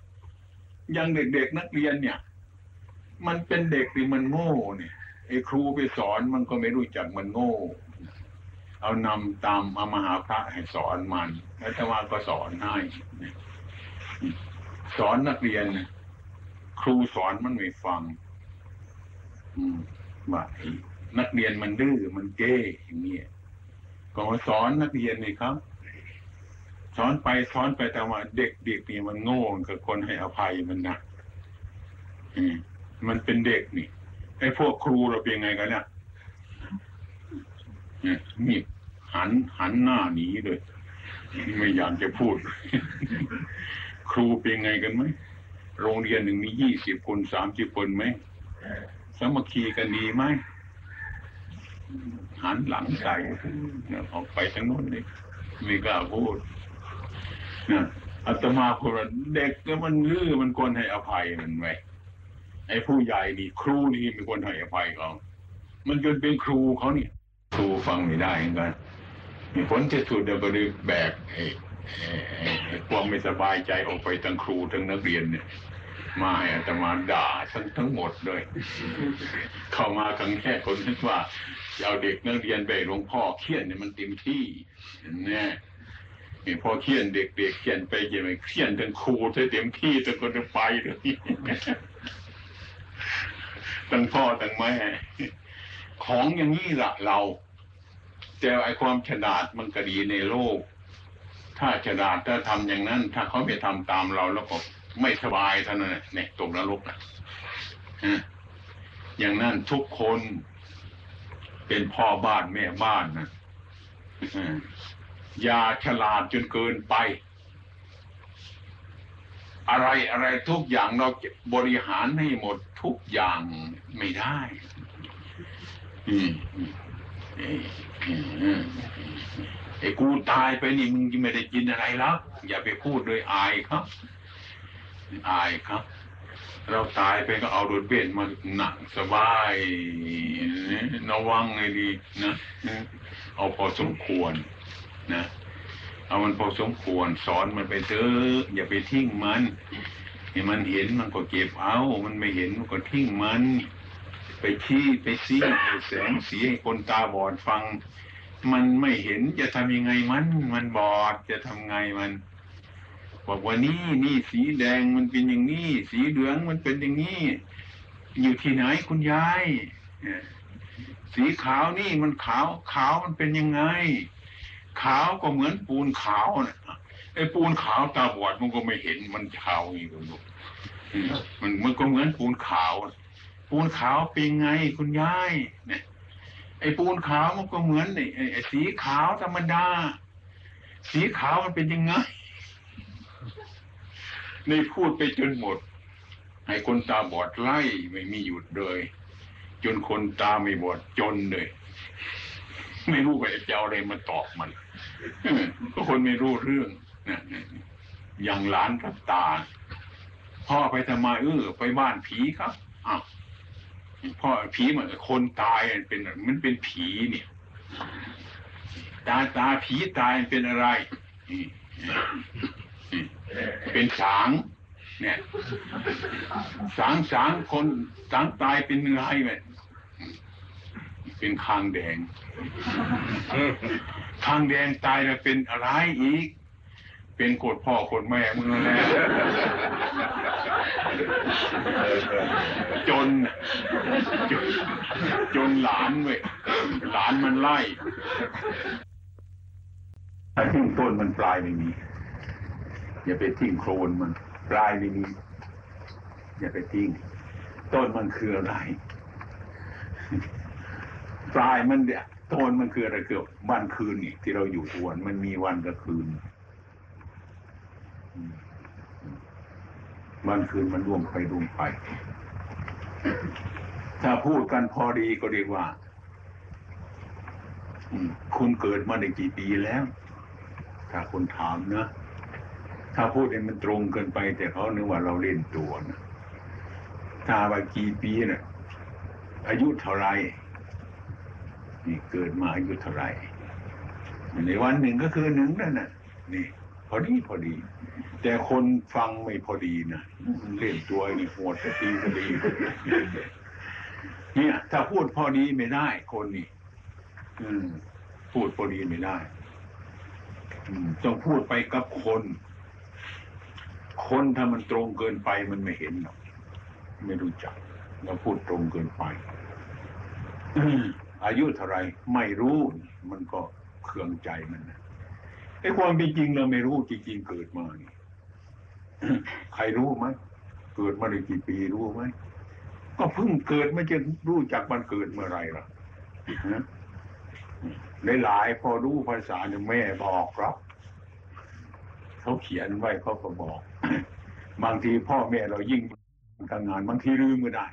ยังเด็กๆนักเรียนเนี่ย มันเป็นเด็กที่มันโง่เนี่ยไอ้ครูไปสอนมันก็ไม่รู้จักมันโง่ เอานำตามเอามหาพระให้สอนมันแล้วถ้าว่าก็สอนให้สอนนักเรียน ครูสอนมันไม่ฟัง ว่าไอ้นักเรียนมันดื้อมันเก้อย่างเงี้ยก็มาสอนนักเรียนนี่ครับสอนไปสอนไปแต่ว่าเด็กเด็กนี่มันโง่กับคนให้อภัยมันนะมันเป็นเด็กนี่ไอ้พวกครูเราเป็นไงกันเนี่ยเนี่ยนี่หันหันหน้าหนีเลยไม่อยากจะพูด ครูเป็นไงกันไหมโรงเรียนหนึ่งมียี่สิบคนสามสิบคนไหม สามัคคีกันดีไหมหันหลังใส่เนี่ยออกไปทั้งโน้นเลยไม่กล้าพูดนะอาตมาพูดว่าเด็กเนี่ยมันลื้อมันควรให้อภัยมันไว้ไอ้ผู้ใหญ่นี่ครูนี่มันควรให้อภัยเขามันจนเป็นครูเขาเนี่ยครูฟังไม่ได้เหมือนกันมีผลที่สุดเดี๋ยวก็เลยแบกไอ้ไอ้ไอ้ความไม่สบายใจออกไปทั้งครูทั้งนักเรียนเนี่ย มาให้อาตมาด่าทั้งทั้งหมดเลย เข้ามาครั้งแรกคนนึกว่าเอาเด็กนักเรียนไปหลวงพ่อเขียนเนี่ยมันเต็มที่แน่นี่พอเขียนเด็กๆเขียนไปเขียนไปเขียนทั้งครูทั้งเต็มที่ทั้งคนจะไปเลยทั้งพ่อทั้งแม่ของอย่างนี้ละเรา แต่ไอความฉลาดมันก็ดีในโลก ถ้าฉลาดถ้าทำอย่างนั้น ถ้าเขาไปทำตามเราแล้วก็ ไม่สบายเท่านั้นแหละเนี่ยตกนรกนะฮะอย่างนั้นทุกคนเป็นพ่อบ้านแม่บ้านนะอ่าอย่าฉลาดจนเกินไป อะไรอะไรทุกอย่างเราบริหารให้หมดทุกอย่างไม่ได้อืไอ้กูตายไปนี่มึงไม่ได้กินอะไรแล้ว อย่าไปพูดเลยอายครับ อายครับ เราตายไปก็เอารถเบนมาหนักสบายระวังให้ดีนะเอาพอสมควรนะเอามันพอสมควร สอนมันไปเถอะอย่าไปทิ้งมันให้มันเห็นมันก็เก็บเอา มันไม่เห็นมันก็ทิ้งมัน ไปชี้ไปซีไปแสงสีให้คนตาบอดฟัง มันไม่เห็นจะทำยังไงมัน มันบอดจะทำไงมัน บอกว่านี่นี่สีแดงมันเป็นอย่างนี้ สีเหลืองมันเป็นอย่างนี้ อยู่ที่ไหนคุณยายสีขาวนี่มันขาวขาวมันเป็นยังไง ขาวก็เหมือนปูนขาวนะไอ้ปูนขาวตาบอดมันก็ไม่เห็นมันขาวอย่างนี้ลูกมันมันก็เหมือนปูนขาว ปูนขาวเป็นไงคุณยายเนี่ยไอ้ปูนขาวมันก็เหมือนไอ้ไอ้ไอ้สีขาวธรรมดา สีขาวมันเป็นยังไง นี่พูดไปจนหมด ให้คนตาบอดไล่ไม่มีหยุดเลย จนคนตาไม่บอดจนเลย ไม่รู้ว่าจะเอาอะไรมาตอบมันก็คนไม่รู้เรื่องนะอย่างหลานกับตา พ่อไปทำไมเออไปบ้านผีครับอ้าวพ่อผีเหมือนคนตายเป็นมันเป็นผีเนี่ย ตาตาผีตายเป็นอะไร เป็นสาง เนี่ย สางสางคนสางตายเป็นอะไรไหมเป็นคางแดงคางแดงตายแล้วเป็นอะไรอีก เป็นโกดพ่อโกดแม่มึงและจนจน จนหลานเว้ยหลานมันไล่ถ้าทิ้ต้นมันปลายไม่มี อย่าไปทิ้งโครนมันปลายไม่มีอย่าไปทิ้งต้นมันคืออะไรปลายมันเนี่ยต้นมันคืออะไรคือวันคืนนี่ที่เราอยู่ทวนมันมีวันกับคืนวันคืนมันร่วงไปร่วงไป ถ้าพูดกันพอดีก็เรียกว่าคุณเกิดมาได้กี่ปีแล้ว ถ้าคนถามนะ ถ้าพูดเนี่ยมันตรงเกินไป แต่เขานึกว่าเราเล่นตัวนะถ้าว่ากี่ปีเนะ่ะอายุเท่าไรนี่เกิดมาอายุเท่าไรในวันหนึ่งก็คือหนึ่งนั่นน่ะ นี่ พอดีพอดี แต่คนฟังไม่พอดีนะเล่นตัวนี่โหดตีพอดีเนี่ย ถ้าพูดพอดีไม่ได้ คนนี่อืม พูดพอดีไม่ได้ต้องพูดไปกับคน คนถ้ามันตรงเกินไปมันไม่เห็นหรอกไม่รู้จักเราพูดตรงเกินไปอายุเท่าไรไม่รู้มันก็เคืองใจมันนะไอ้ความเป็นจริงเราไม่รู้จริงๆเกิดมานี่ใครรู้ไหมเกิดมาได้กี่ปีรู้ไหมก็เพิ่งเกิดไม่จะรู้จักมันเกิดเมื่อไหรล่ะฮะหลายๆพอรู้ภาษาเนี่ยแม่บอกครับ เขาเขียนไว้เขาก็บอก บางทีพ่อแม่เรายิ่งทำงานบางทีลืมก็ได้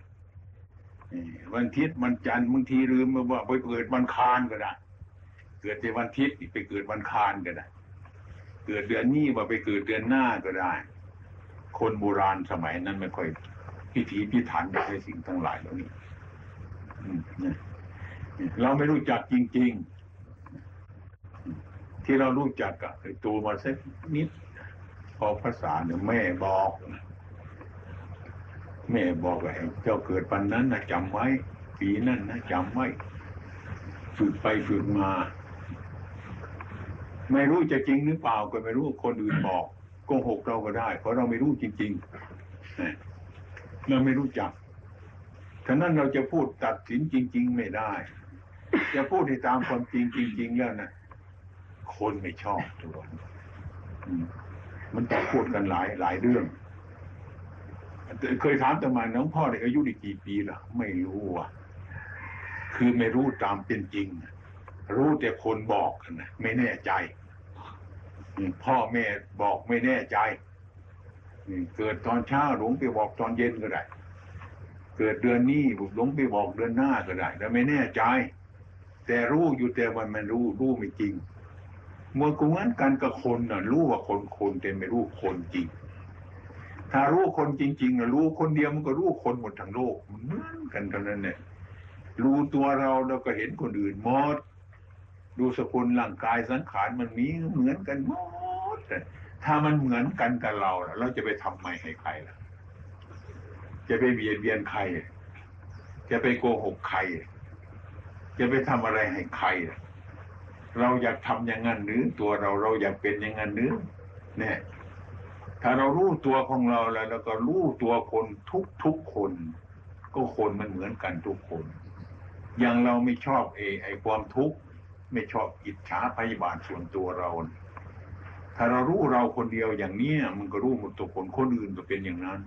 วันทิตย์วันจันทร์บางทีลืมมาว่าไปเกิดวันคานก็ได้ เกิดในวันทิตย์ไปเกิดวันคานก็ได้ เกิดเดือนนี้ว่าไปเกิดเดือนหน้าก็ได้ คนโบราณสมัยนั้นไม่ค่อยพิถีพิถันในสิ่งทั้งหลายเหล่านี้เราไม่รู้จักจริง ๆ ที่เรารู้จักกับไอ้ตัวมาสักนิด พอภาษาเนี่ยแม่บอก แม่บอกว่าเจ้าเกิดวันนั้นนะจำไว้ ปีนั้นนะจำไว้ ฝึกไปฝึกมา ไม่รู้จะจริงหรือเปล่าก็ไม่รู้คนอื่นบอกโกหกเราก็ได้ เพราะเราไม่รู้จริงๆเราไม่รู้จักฉะนั้นเราจะพูดตัดสินจริง ๆ ไม่ได้ จะพูดให้ตามความจริงจริง ๆ แล้วนะ คนไม่ชอบตัวอืมมันต้อพูดกันหลายหลายเรื่อง เคยถามตมาน้องพ่อเด็กอายุได้กี่ปีล่ะ ไม่รู้อะ คือไม่รู้ตามเป็นจริง รู้แต่คนบอกนะไม่แน่ใจ พ่อแม่บอกไม่แน่ใจ เกิดตอนเช้าหลวงไปบอกตอนเย็นก็ได้เกิดเดือนนี้หลวงไปบอกเดือนหน้าก็ได้แต่ไม่แน่ใจ แต่รู้อยู่แต่วันมันรู้รู้ไม่จริง เมื่อกูงั้นกันกับคนน่ะรู้ว่าคนคนแต่ไม่รู้คนจริง ถ้ารู้คนจริงๆนะรู้คนเดียวมันก็รู้คนหมดทั้งโลกเหมือนกันเท่านั้นเนี่ยรู้ตัวเราเราก็เห็นคนอื่นหมดดูสกุลร่างกายสังขารมันมีเหมือนกันหมดถ้ามันเหมือนกันกับเราเราจะไปทำไมให้ใครล่ะ จะไปเบียดเบียนใคร จะไปโกหกใคร จะไปทำอะไรให้ใครล่ะ เราอยากทำอย่างนั้นหรือตัวเราเราอยากเป็นอย่างนั้นหรือเนี่ย ถ้าเรารู้ตัวของเราแล้วเราก็รู้ตัวคนทุกทุกคน ก็คนมันเหมือนกันทุกคน อย่างเราไม่ชอบเอไอความทุกข์ไม่ชอบอิจฉาพยาบาทส่วนตัวเรา ถ้าเรารู้เราคนเดียวอย่างนี้มันก็รู้หมดตัวคนคนอื่นก็เป็นอย่างนั้น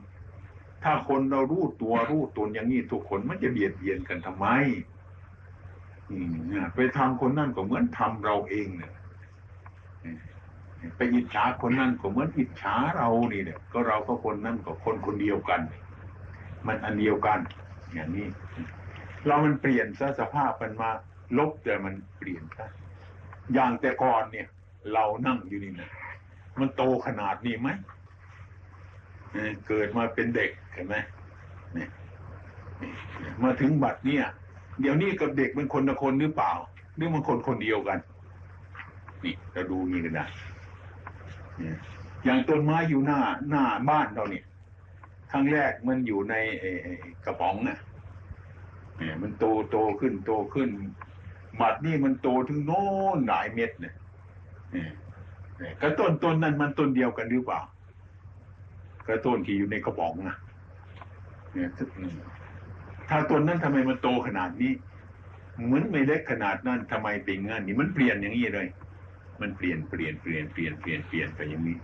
ถ้าคนเรารู้ตัวรู้ตนอย่างนี้ทุกคนมันจะเบียดเบียนกันทำไมเไปทำคนนั่นก็เหมือนทำเราเองเนี่ยไปอิจฉาคนนั่นก็เหมือนอิจฉาเรานี่เนี่ย ก็เราก็คนนั่นก็คนคนเดียวกัน มันอันเดียวกัน อย่างนี้ เรามันเปลี่ยนซะสภาพมันมา ลบแต่มันเปลี่ยนซะอย่างแต่ก่อนเนี่ย เรานั่งอยู่นี่นะมันโตขนาดนี้ไหมเกิดมาเป็นเด็กเห็นไหมเนี่ยเนี่ยมาถึงบัดเนี่ย เดี๋ยวนี้กับเด็กมันคนละคนหรือเปล่า หรือมันคนคนเดียวกัน นี่เราดูนี่กันนะเนี่ยอย่างต้นไม้อยู่หน้าหน้าบ้านเราเนี่ยครั้งแรกมันอยู่ในกระป๋องน่ะเนี่ยมันโตโตขึ้นโตขึ้นบัดนี่มันโตถึงโน้นหลายเม็ดเนี่ยเนี่ยกระต้นต้นนั้นมันต้นเดียวกันหรือเปล่ากระต้นที่อยู่ในกระป๋องนะเนี่ย ถ้าต้นนั้นทำไมมันโตขนาดนี้ เหมือนไม่เล็กขนาดนั้นทำไมเป็นงั้นนี่มันเปลี่ยนอย่างนี้เลย มันเปลี่ยนเปลี่ยนเปลี่ยนเปลี่ยนเปลี่ยนเปลี่ยนไปอย่างนี้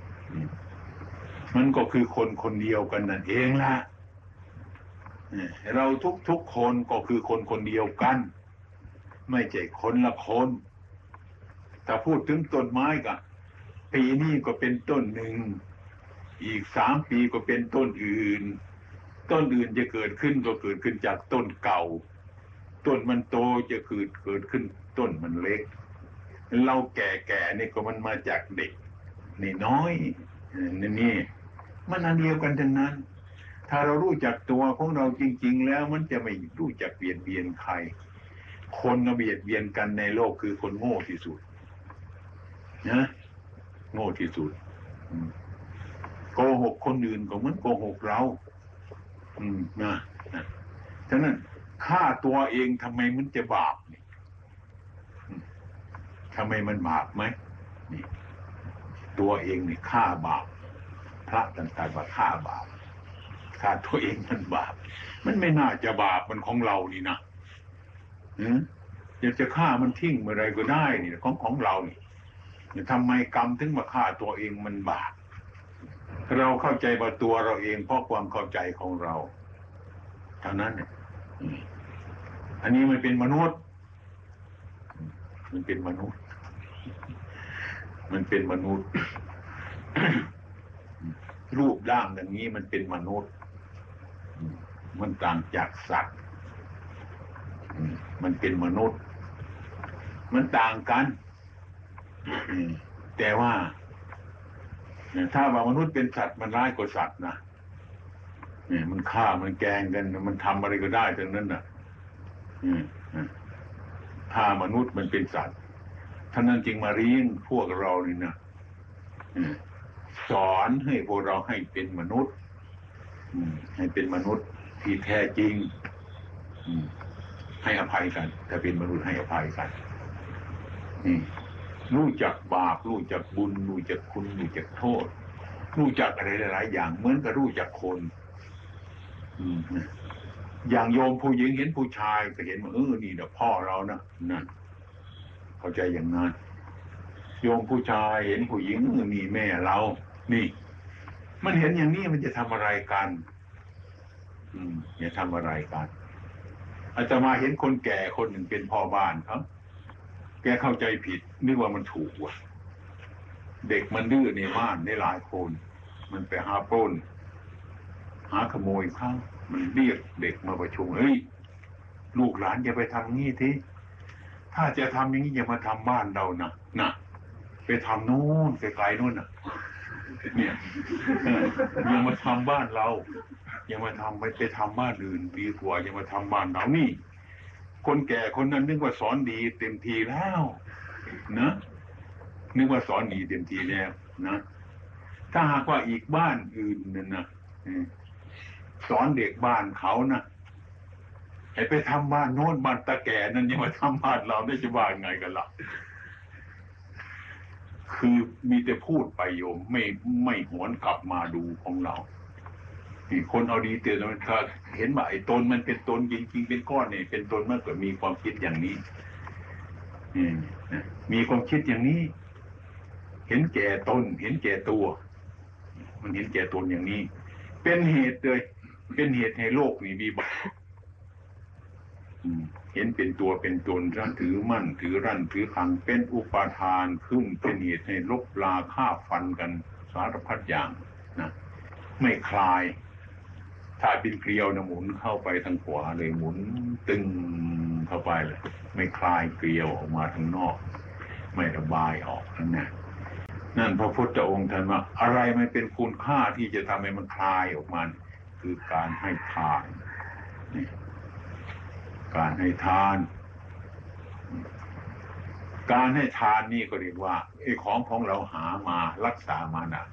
มันก็คือคนคนเดียวกันนั่นเองล่ะเราทุกทุกคนก็คือคนคนเดียวกัน ไม่ใช่คนละคนถ้าพูดถึงต้นไม้ก็ปีนี้ก็เป็นต้นหนึ่ง อีกสามปีก็เป็นต้นอื่น ต้นอื่นจะเกิดขึ้นก็เกิดขึ้นจากต้นเก่า ต้นมันโตจะเกิดเกิดขึ้น ต้นมันเล็ก เราแก่ๆนี่ก็มันมาจากเด็กนี่น้อยนี่นี่มันอันเดียวกันทั้งนั้น ถ้าเรารู้จักตัวของเราจริง ๆ แล้วมันจะไม่รู้จักเบียดเบียนใคร คนเบียดเบียนกันในโลกคือคนโง่ที่สุดนะโง่ที่สุดโกหกคนอื่นก็เหมือนโกหกเรา อืมนะนะฉะนั้นฆ่าตัวเองทำไมมันจะบาปนี่อืมทำไมมันบาปไหมนี่ ตัวเองนี่ฆ่าบาป พระต่างๆว่าฆ่าบาปฆ่าตัวเองมันบาป มันไม่น่าจะบาปมันของเรานี่นะอืมอยากจะฆ่ามันทิ้งเมื่อไรก็ได้นี่ของของเรานี่ทำไมกรรมถึงมาฆ่าตัวเองมันบาป เราเข้าใจว่าตัวเราเองเพราะความเข้าใจของเราเท่านั้นอันนี้มันเป็นมนุษย์ มันเป็นมนุษย์ มันเป็นมนุษย์ รูปร่างอย่างนี้มันเป็นมนุษย์ มันต่างจากสัตว์ มันเป็นมนุษย์ มันต่างกัน แต่ว่า ถ้าว่ามนุษย์เป็นสัตว์มันร้ายกว่าสัตว์นะเนี่ยมันฆ่ามันแกงกัน มันทำอะไรก็ได้ทั้งนั้นน่ะอืมอืมถ้ามนุษย์มันเป็นสัตว์ท่านนั้นจึงมาเลี้ยงพวกเรานี่นะสอนให้พวกเราให้เป็นมนุษย์ให้เป็นมนุษย์ที่แท้จริงให้อภัยกันถ้าเป็นมนุษย์ให้อภัยกันนี่ รู้จักบาป รู้จักบุญ รู้จักคุณ รู้จักโทษ รู้จักอะไรหลาย ๆ อย่างเหมือนกับรู้จักคนอย่างโยมผู้หญิงเห็นผู้ชายก็เห็นว่าเออนี่เดี๋ยวพ่อเรานะนั่นเข้าใจอย่างนั้นโยมผู้ชายเห็นผู้หญิงเออนี่แม่เรา นี่ มันเห็นอย่างนี้มันจะทำอะไรกัน อืมจะทำอะไรกันอาจจะมาเห็นคนแก่คนหนึ่งเป็นพ่อบ้านครับ กเข้าใจผิด นึกว่ามันถูกว่ะ เด็กมันดื้อในบ้านได้หลายคน มันไปหาปล้น หาขโมยข้ามันเรียกเด็กมาประชุมเฮ้ยลูกหลานอย่าไปทำงี้ทีถ้าจะทำอย่างนี้อย่ามาทำบ้านเรานะนะไปทำโน่นไกลๆโน่นน่ะ เนี่ยอย่ามาทำบ้านเราอย่ามาทำไปไปทำบ้านอื่นดีกว่าอย่ามาทำบ้านเรานี่ คนแก่คนนั้นนึกว่าสอนดีเต็มทีแล้วนะนึกว่าสอนดีเต็มทีแล้วนะถ้าหากว่าอีกบ้านอื่นนั่นนะสอนเด็กบ้านเขานะให้ไปทำบ้านโน้นบ้านตาแก่นั่นยังมาทำบ้านเราได้จะว่าไงกันล่ะ คือมีแต่พูดไปโยมไม่ไม่หวนกลับมาดูของเรา คนเอาดีเตือนมันถ้าเห็นว่าไอ้ตนมันเป็นตนจริงๆเป็นก้อนเนี่ยเป็นตนเมื่อเกิดมีความคิดอย่างนี้มีความคิดอย่างนี้ เห็นแก่ตน เห็นแก่ตัว มันเห็นแก่ตนอย่างนี้ เป็นเหตุเลย เป็นเหตุให้โลกนี้มีบาปเห็นเป็นตัวเป็นตนรั้นถือมั่น ถือรั่นถือขังเป็นอุปาทานขึ้นเป็นเหตุให้ลบลาฆ่าฟันกันสารพัดอย่างนะไม่คลาย ถ้าเป็นเกลียวนะหมุนเข้าไปทางขวาเลยหมุนตึงเข้าไปเลย ไม่คลายเกลียวออกมาทางนอก ไม่ระบายออกนั่นนะนั่นพระพุทธองค์ท่านว่าอะไรไม่เป็นคุณค่าที่จะทำให้มันคลายออกมาคือการให้ทานการให้ทาน การให้ทานนี่ก็เรียกว่าไอ้ของของเราหามารักษามานะ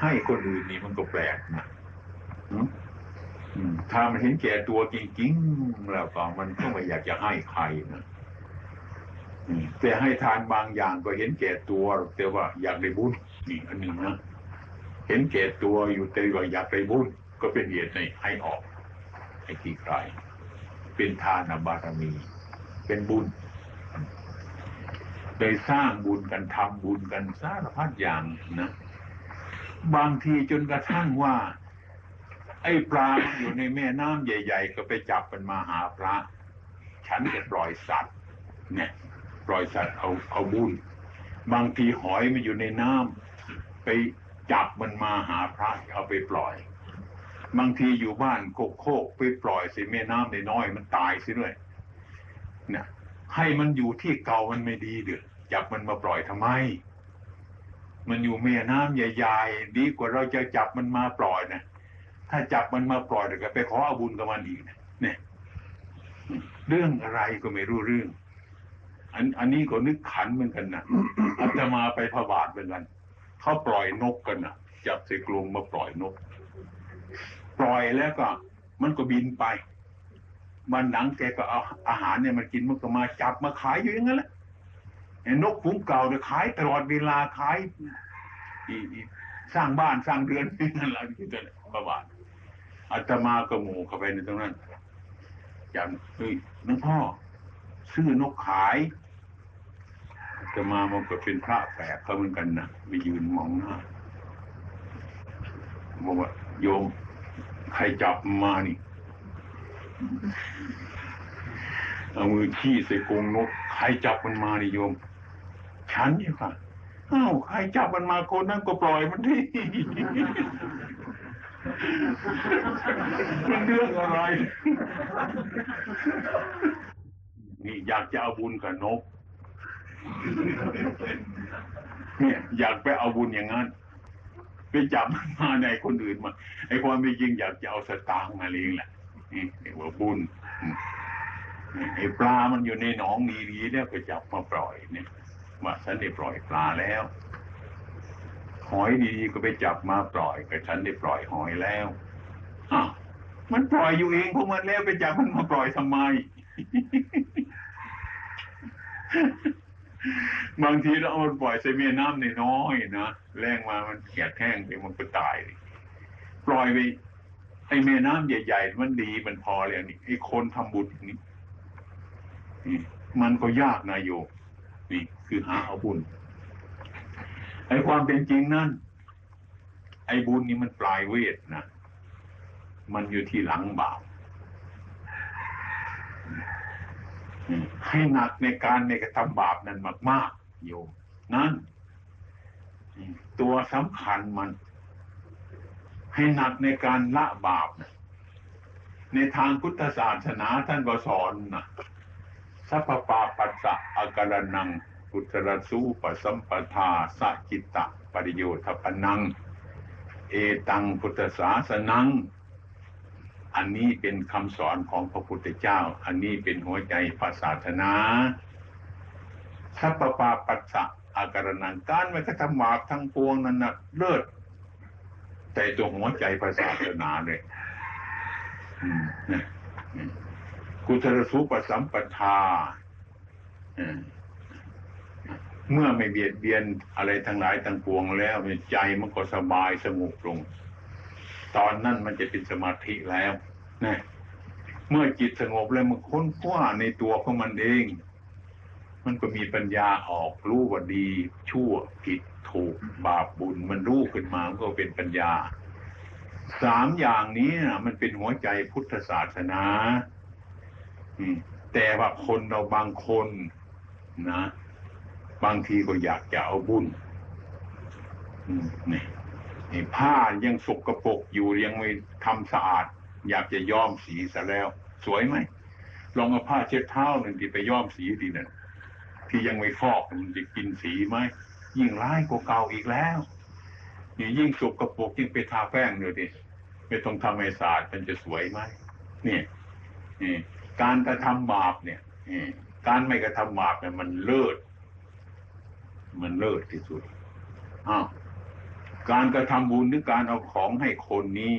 ให้คนอื่นนี่มันก็แปลกนะ ถ้ามันเห็นแก่ตัวจริงๆแล้วก็มันก็ไม่อยากจะให้ใครนะแต่ให้ทานบางอย่างก็เห็นแก่ตัวแต่ว่าอยากได้บุญนี่อันหนึ่งนะเห็นแก่ตัวอยู่แต่ว่าอยากได้บุญก็เป็นเหตุในให้ออกให้ที่ใครเป็นทานบารมี เป็นบุญโดยสร้างบุญกันทำบุญกันสารพัดอย่างนะ บางทีจนกระทั่งว่า ไอ้ปลาอยู่ในแม่น้ำใหญ่ ๆ ก็ไปจับมันมาหาพระ ฉันจะปล่อยสัตว์ เนี่ย ปล่อยสัตว์เอาเอาบุญบางทีหอยมันอยู่ในน้ำไปจับมันมาหาพระเอาไปปล่อย บางทีอยู่บ้านโคกโคกไปปล่อยสิแม่น้ำน้อยมันตายสิด้วยเนี่ยให้มันอยู่ที่เก่ามันไม่ดีเดือจับมันมาปล่อยทำไม มันอยู่แม่น้ำใหญ่ๆดีกว่าเราจะจับมันมาปล่อยนะ ถ้าจับมันมาปล่อยเดี๋ยวก็ไปขออาบุญกับมันอีกเนี่ยเรื่องอะไรก็ไม่รู้เรื่อง อันอันนี้ก็นึกขันเหมือนกันนะอาตมาไปพระบาทเหมือนกันเขาปล่อยนกกันนะจับใส่กรงมาปล่อยนก ปล่อยแล้วก็ มันก็บินไป มันหนังแกก็เอาอาหารเนี่ยมันกินมันก็มาจับมาขายอยู่อย่างนั้นแหละนกฝูงเก่าเนี่ยขายตลอดเวลาขายสร้างบ้านสร้างเรือนนั่นแหละที่ตัวประบาท อาตมาก็หมู่เข้าไปในตรงนั้นจำเฮ้ยหลวงพ่อ ซื้อนกขายอาตมามันก็เป็นพระแปลกเขาเหมือนกันนะไปยืนมองหน้าบอกว่าโยมใครจับมานี่เอามือชี้ใส่กรงนกใครจับมันมานี่โยม ฉันนี่ค่ะอ้าวใครจับมันมาคนนั้นก็ปล่อยมันที่ มันเรื่องอะไร นี่อยากจะเอาบุญกับนก เนี่ยอยากไปเอาบุญอย่างนั้นไปจับมันมาในคนอื่นมาไอ้ความเป็นจริงอยากจะเอาสตางค์มาเลี้ยงแหละนี่เรียกว่าบุญไอ้ปลามันอยู่ในหนองดีๆเนี่ยไปจับมาปล่อยเนี่ยว่าฉันได้ปล่อยปลาแล้ว หอยดีๆก็ไปจับมาปล่อยก็ฉันได้ปล่อยหอยแล้วมันปล่อยอยู่เองพวกมันแล้วไปจับมันมาปล่อยทำไม บางทีเราเอามันปล่อยใส่แม่น้ำในน้อยนะแรงมามันเขียดแห้งไปมันก็ตายเลยปล่อยไปไอ้แม่น้ำใหญ่ๆมันดีมันพอแล้วนี่ไอ้คนทำบุญนี่มันก็ยากนะโยนี่คือหาเอาบุญ ไอ้ความเป็นจริงนั่น ไอ้บุญนี่มันปลายเวทนะ มันอยู่ที่หลังบาปให้หนักในการในกระทำบาปนั้นมากๆโยมนั่น ตัวสำคัญมัน ให้หนักในการละบาปนะในทางพุทธศาสนาท่านก็สอนนะสัพพปาปัสสะอาการนัง พุทรสูปสัมปทาสะจิตตะปริโยทปนัง เอตังพุทธศาสนัง อันนี้เป็นคำสอนของพระพุทธเจ้า อันนี้เป็นหัวใจพระศาสนาสัพพปาปัสสะอาการนังการไม่กระทำบาปทั้งปวงนั้นนะเลิศแต่ตัวหัวใจพระศาสนาเลยอืมนะอืมกุศลสูปสัมปทา อืม เมื่อไม่เบียดเบียนอะไรทั้งหลายทั้งปวงแล้วใจมันก็สบายสงบลง ตอนนั้นมันจะเป็นสมาธิแล้วนะเมื่อจิตสงบแล้วมันค้นคว้าในตัวของมันเอง มันก็มีปัญญาออกรู้ว่าดี ชั่วผิดถูกบาปบุญ มันรู้ขึ้นมามันก็เป็นปัญญา สามอย่างนี้นะมันเป็นหัวใจพุทธศาสนาแต่ว่าคนเราบางคนนะ บางทีก็อยากจะเอาบุญนี่นี่ผ้ายังสกรปรกอยู่ยังไม่ทำสะอาด อยากจะย้อมสีซะแล้ว สวยไหมลองเอาผ้าเช็ดเท้าหนึ่งที่ไปย้อมสีดีนั่นที่ยังไม่ฟอกมันจะกินสีไหมยิ่งร้ายกว่าเก่าอีกแล้วนี่ยิ่งสกรปรกยิ่งไปทาแป้งเลยดิไม่ต้องทำให้สะอาดมันจะสวยไหมนี่นี่การกระทำบาปเนี่ยการไม่กระทำบาปเนี่ยมันเลิศ มันเลิศที่สุดอ้าวการกระทำบุญหรือการเอาของให้คนนี้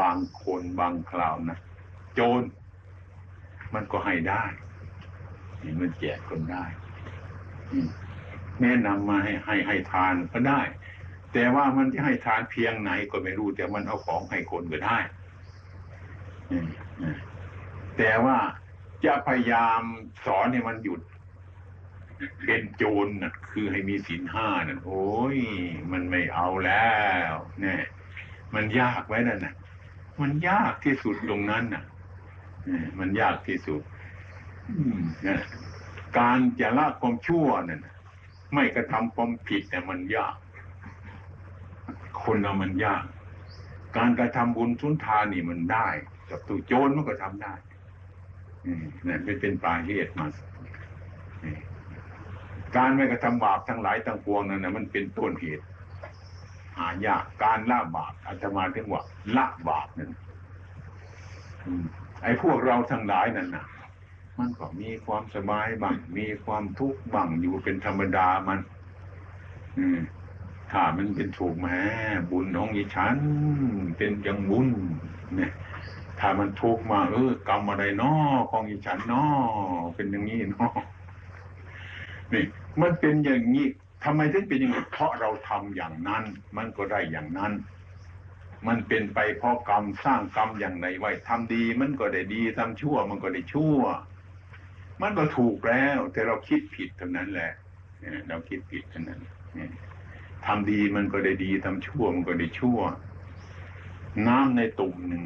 บางคนบางคราวนะโจรมันก็ให้ได้นี่มันแจกคนได้แนะนำมาให้ให้ให้ทานก็ได้ แต่ว่ามันจะให้ทานเพียงไหนก็ไม่รู้ แต่มันเอาของให้คนก็ได้แต่ว่าจะพยายามสอนให้มันหยุด เป็นโจรน่ะคือให้มีศีลห้าน่ะโอ้ย มันไม่เอาแล้วเนี่ยมันยากไว้นั่นน่ะ มันยากที่สุดตรงนั้นน่ะมันยากที่สุดนะการจะละความชั่วนั่นน่ะไม่กระทำความผิดเนี่มันยาก คนเรามันยาก การกระทำบุญทุนทานนี่มันได้ กับตัวโจรมันก็ทำได้นั่นเป็นเป็นปลายเหตุมา การไม่กระทำบาปทั้งหลายทั้งปวงนั้นนะมันเป็นต้นเหตุหายากการละบาปอาตมาถึงว่าละบาปนั่นไอ้พวกเราทั้งหลายนั่นนะมันก็มีความสบายบ้างมีความทุกข์บ้างอยู่เป็นธรรมดามัน อืมถ้ามันเป็นถูกแหม้บุญของอีฉันเป็นอย่างบุญเนี่ยถ้ามันทุกข์มาเออกรรมอะไรน้อของอีฉันน้อเป็นอย่างนี้น้อ นี่มันเป็นอย่างนี้ทำไมถึงเป็นอย่างนี้เพราะเราทำอย่างนั้น มันก็ได้อย่างนั้น มันเป็นไปเพราะกรรมสร้างกรรมอย่างไหนไว้ทำดี มันก็ได้ดีทำชั่ว มันก็ได้ชั่ว มันก็ถูกแล้ว แต่เราคิดผิดเท่านั้นแหละเราคิดผิดเท่านั้นทำดีมันก็ได้ดีทำชั่วมันก็ได้ชั่ว น้ำในตุ่มหนึ่ง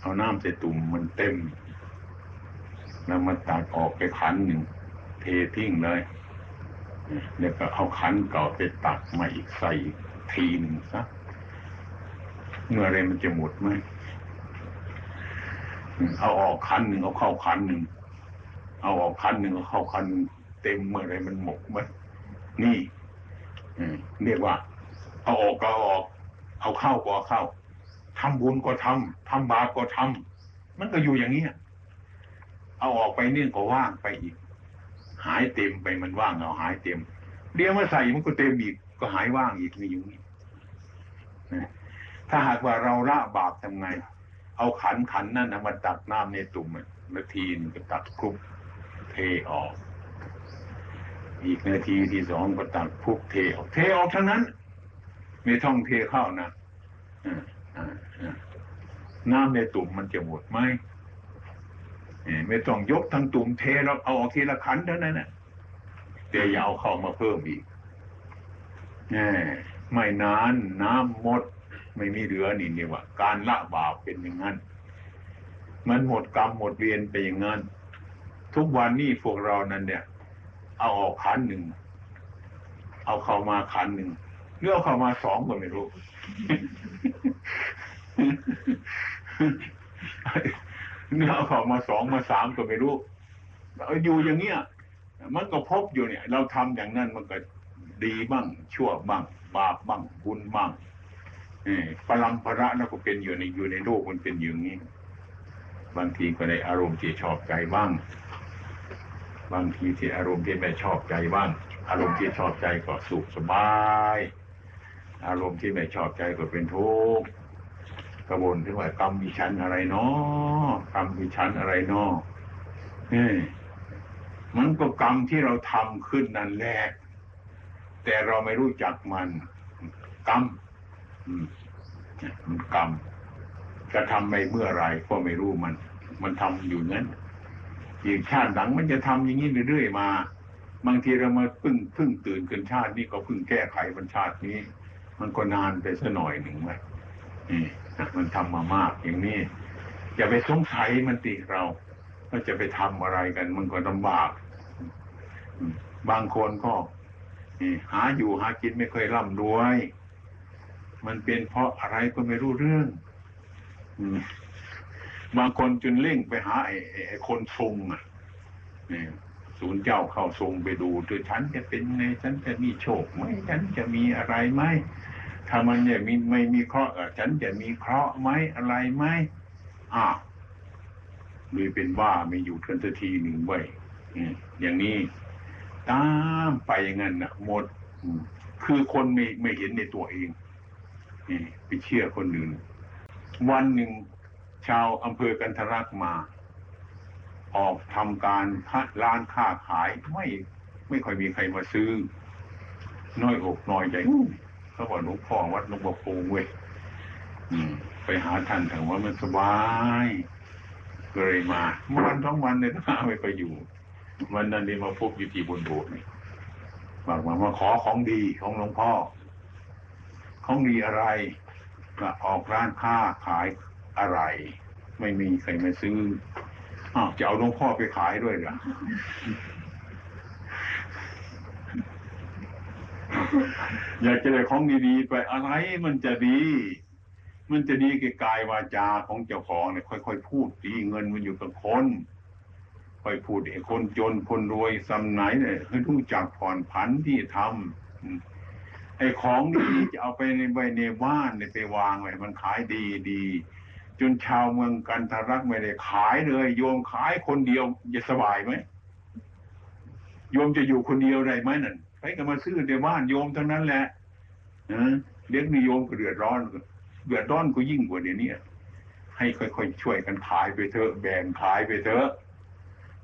เอาน้ำใส่ตุ่มมันเต็มแล้วมาตักออกไปขันหนึ่ง ททิ้งเลยแล้วก็เอาขันเก่าไปตักมาอีกใส่ทีหนึ่งซะเมื่อไรมันจะหมดไหมเอาออกขันหนึ่งเอาเข้าขันหนึ่งเอาออกขันหนึ่งเอาเข้าขันหนึ่งเต็มเมื่อไรมันหมดไหมนี่เรียกว่า เอาออกก็ออก เอาเข้าก็เข้าทำบุญก็ทำทำบาปก็ทำมันก็อยู่อย่างนี้ยเอาออกไปนี่ก็ว่างไปอีก หายเต็มไปมันว่างเอาหายเต็มเดี๋ยวมาใส่มันก็เต็มอีกก็หายว่างอีกนี่อยู่นี่ถ้าหากว่าเราละบาปทำไง เอาขันขันนั่นนะมาตักน้ำในตุ่มนาทีนก็ตักคลุกเทออก อีกนาทีที่สองก็ตักคลุกเทออก เทออกทั้งนั้น ไม่ต้องเทเข้านะอ่าอ่าอ่าน้ำในตุ่มมันจะหมดไหม ไม่ต้องยกทั้งตุ่มเทแล้วเอาออกทีละขันเท่านั้นนะแต่อย่าเอาเข้ามาเพิ่มอีกไม่นานน้ำหมด ไม่มีเหลือนี่เนี่ยว่าการละบาปเป็นอย่างนั้น มันหมดกรรมหมดเวียนไปอย่างนั้น ทุกวันนี้พวกเรานั้นเนี่ย เอาออกขันหนึ่งเอาเข้ามาขันหนึ่งเลือกเข้ามาสองก็ไม่รู้ เนื้อเข้ามาสองมาสามก็ไม่รู้อยู่อย่างเงี้ยมันก็พบอยู่เนี่ย เราทำอย่างนั้นมันก็ดีบ้างชั่วบ้างบาปบ้างบุญบ้างเออพลังพระแล้วก็เป็นอยู่ในอยู่ในโลกมันเป็นอย่างนี้ บางทีก็ได้อารมณ์ที่ชอบใจบ้าง บางทีที่อารมณ์ที่ไม่ชอบใจบ้าง อารมณ์ที่ชอบใจก็สุขสบาย อารมณ์ที่ไม่ชอบใจก็เป็นทุกข์ กระวนถึงว่ากรรมมีชั้นอะไรเนาะกรรมมีชั้นอะไรเนาะนี่มันก็กรรมที่เราทำขึ้นนั่นแหละแต่เราไม่รู้จักมัน กรรมอืมมันกรรมจะทำไปเมื่อไรก็ไม่รู้มัน มันทำอยู่นั้นอีกชาติหลังมันจะทำอย่างนี้เรื่อยๆมา บางทีเรามาพึ่งพึ่งตื่นกันชาตินี้ก็พึ่งแก้ไขบรรชาตินี้ มันก็นานไปสัหน่อยหนึ่งไว้นี่ มันทำมามากอย่างนี้อย่าไปสงสัยมันติเราว่าจะไปทำอะไรกัน มันก็ลำบากบางคนก็หาอยู่หากินไม่เคยร่ำรวย มันเป็นเพราะอะไรก็ไม่รู้เรื่องบางคนจนเร่งไปหาไอ้ไอไอคนทรงอะศูนย์เจ้าเข้าทรงไปดูตัวฉันจะเป็นไงฉันจะมีโชคไหมฉันจะมีอะไรไหม ถ้ามันเนี่ยมีไม่มีเคราะห์ฉันจะมีเคราะห์ไหมอะไรไหมอ้าวเลยเป็นว่าไม่อยู่กันสักทีหนึ่งไว้ยอย่างนี้ตามไปอย่างนั้นนะหมดคือคนไม่ไม่เห็นในตัวเองไปเชื่อคนอื่น วันหนึ่งชาวอำเภอกันทรักมา ออกทำการค้าร้านค้าขายไม่ไม่ค่อยมีใครมาซื้อ น้อยอกน้อยใจ เขาบอกหลวงพ่อวัดหลวงพ่อปูเว้ยไปหาท่านถึงว่ามันสบายก็เลยมาเมื่อวันสองวันเนี่ยถ้าไม่ไปอยู่ วันนั้นนี่มาพบอยู่ที่บนโบสถ์นี่บอกมามาขอของดีของหลวงพ่อ ของดีอะไรก็ออกร้านค้าขายอะไร ไม่มีใครมาซื้ออ้าวจะเอาหลวงพ่อไปขายด้วยเหรอ อยากจะได้ของดีๆ ไปอะไรมันจะดี มันจะดีกับกายวาจาของเจ้าของเนี่ยค่อยๆพูดดีเงินมันอยู่กับคนค่อยพูดไอ้คนจนคนรวยสำไหนเนี่ยให้รู้จักผ่อนผันที่ทำไอ้ของดีจะเอาไปในไว้ในบ้านเนี่ยไปวางไว้มันขายดีดีจนชาวเมืองกันทรักไม่ได้ขายเลย โยมขายคนเดียวจะสบายไหมโยมจะอยู่คนเดียวได้ไหมนั่น ก็มาซื้อในบ้านโยมทั้งนั้นแหละนะเลี้ยงนิโยมก็เดือดร้อนเดือดร้อนก็ยิ่งกว่าเดี๋ยวนี้ให้ค่อยๆช่วยกันขายไปเถอะแบ่งขายไปเถอะ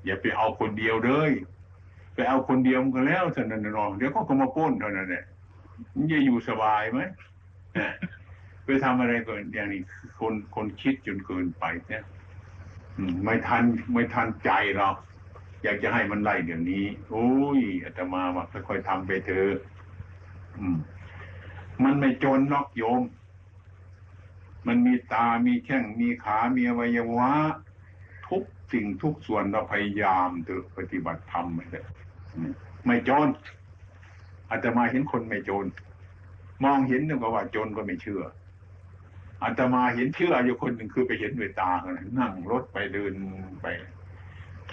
อย่าไปเอาคนเดียวเลยไปเอาคนเดียวมันก็แล้วเท่านั้นนองเดี๋ยวก็ก็มาป้นเท่านั้นแหละมันจะอยู่สบายไหมไปทำอะไรก่อนอย่างนี้คนคนคิดจนเกินไปเนี่ยไม่ทันไม่ทันใจหรอก อยากจะให้มันไล่เดี๋ยวนี้ โอ้ยอาตมาว่าค่อยๆทำไปเถอะมมันไม่จนหรอกโยม มันมีตา มีแข้ง มีขา มีอวัยวะ ทุกสิ่งทุกส่วนเราพยายามเถอะปฏิบัติธรรมไปเลยไม่จนอาจจะมาเห็นคนไม่จน มองเห็นนึกว่าจนก็ไม่เชื่ออาตมาเห็นเชื่ออยู่คนหนึ่งคือไปเห็นด้วยตานั่งรถไปเดินไป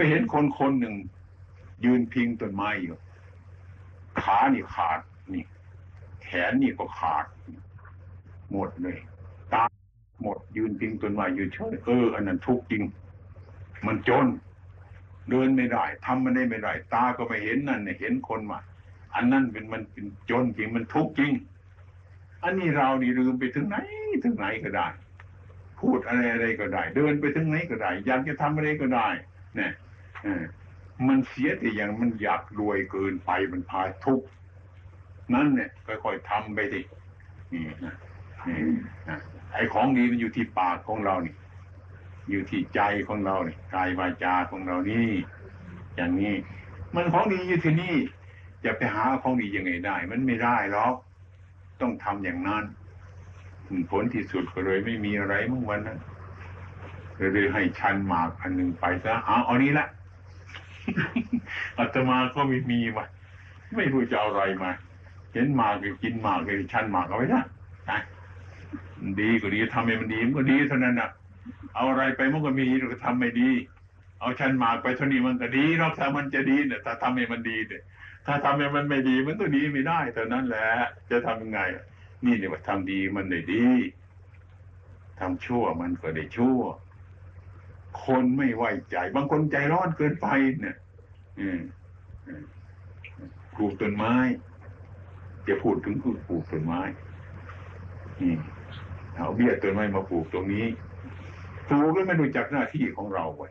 ไปเห็นคนคนหนึ่ง ยืนพิงต้นไม้อยู่ ขานี่ขาดนี่ แขนนี่ก็ขาด หมดเลย ตาหมดยืนพิงต้นไม้อยืนเฉยเอออันนั้นทุกข์จริง มันจน เดินไม่ได้ทำมันได้ไม่ได้ ตาก็ไม่เห็นนั่นเนี่ยเห็นคนมาอันนั้นเป็นมันเป็นจนจริงมันทุกข์จริง อันนี้เรานี่ลืมไปถึงไหนถึงไหนก็ได้ พูดอะไรอะไรก็ได้ เดินไปถึงไหนก็ได้อยากจะทำอะไรก็ได้เนี่ย มันเสียแต่อย่างมันอยากรวยเกินไปมันพาทุกนั่นเนี่ยค่อยๆทำไปดินี่นะนี่นะไอ้ของดีมันอยู่ที่ปากของเรานี่ อยู่ที่ใจของเรานี่กายวาจาของเรานี่ อย่างนี้ มันของดีอยู่ที่นี่จะไปหาของดียังไงได้ มันไม่ได้หรอกต้องทำอย่างนั้นผลที่สุดก็เลยไม่มีอะไรเมื่อวันนั้นเลยให้ชันหมากอันหนึ่งไปซะเอาเอานี้ละ อาตมาก็ไม่มีมาไม่รู้จะเอาอะไรมาเห็นหมากก็กินหมากเลยชันหมากเอาไว้นะดีก็ดีทำให้มันดีมันก็ดีเท่านั้นน่ะ เอาอะไรไปมันก็มีเราก็ทำไม่ดี เอาชันหมากไปเท่านี้มันก็ดีนอกจากมันจะดีเนี่ยถ้าทำให้มันดีเนี่ยถ้าทำให้มันไม่ดีมันก็ดีไม่ได้เท่านั้นแหละ จะทำยังไง นี่เนี่ยว่าทำดีมันได้ดีทำชั่วมันก็ได้ชั่ว คนไม่ไว้ใจ บางคนใจร้อนเกินไปเนี่ยปลูกต้นไม้ จะพูดถึงคือปลูกต้นไม้เอาเบี้ยต้นไม้มาปลูกตรงนี้ปลูกแล้วไม่รู้จักหน้าที่ของเราไว้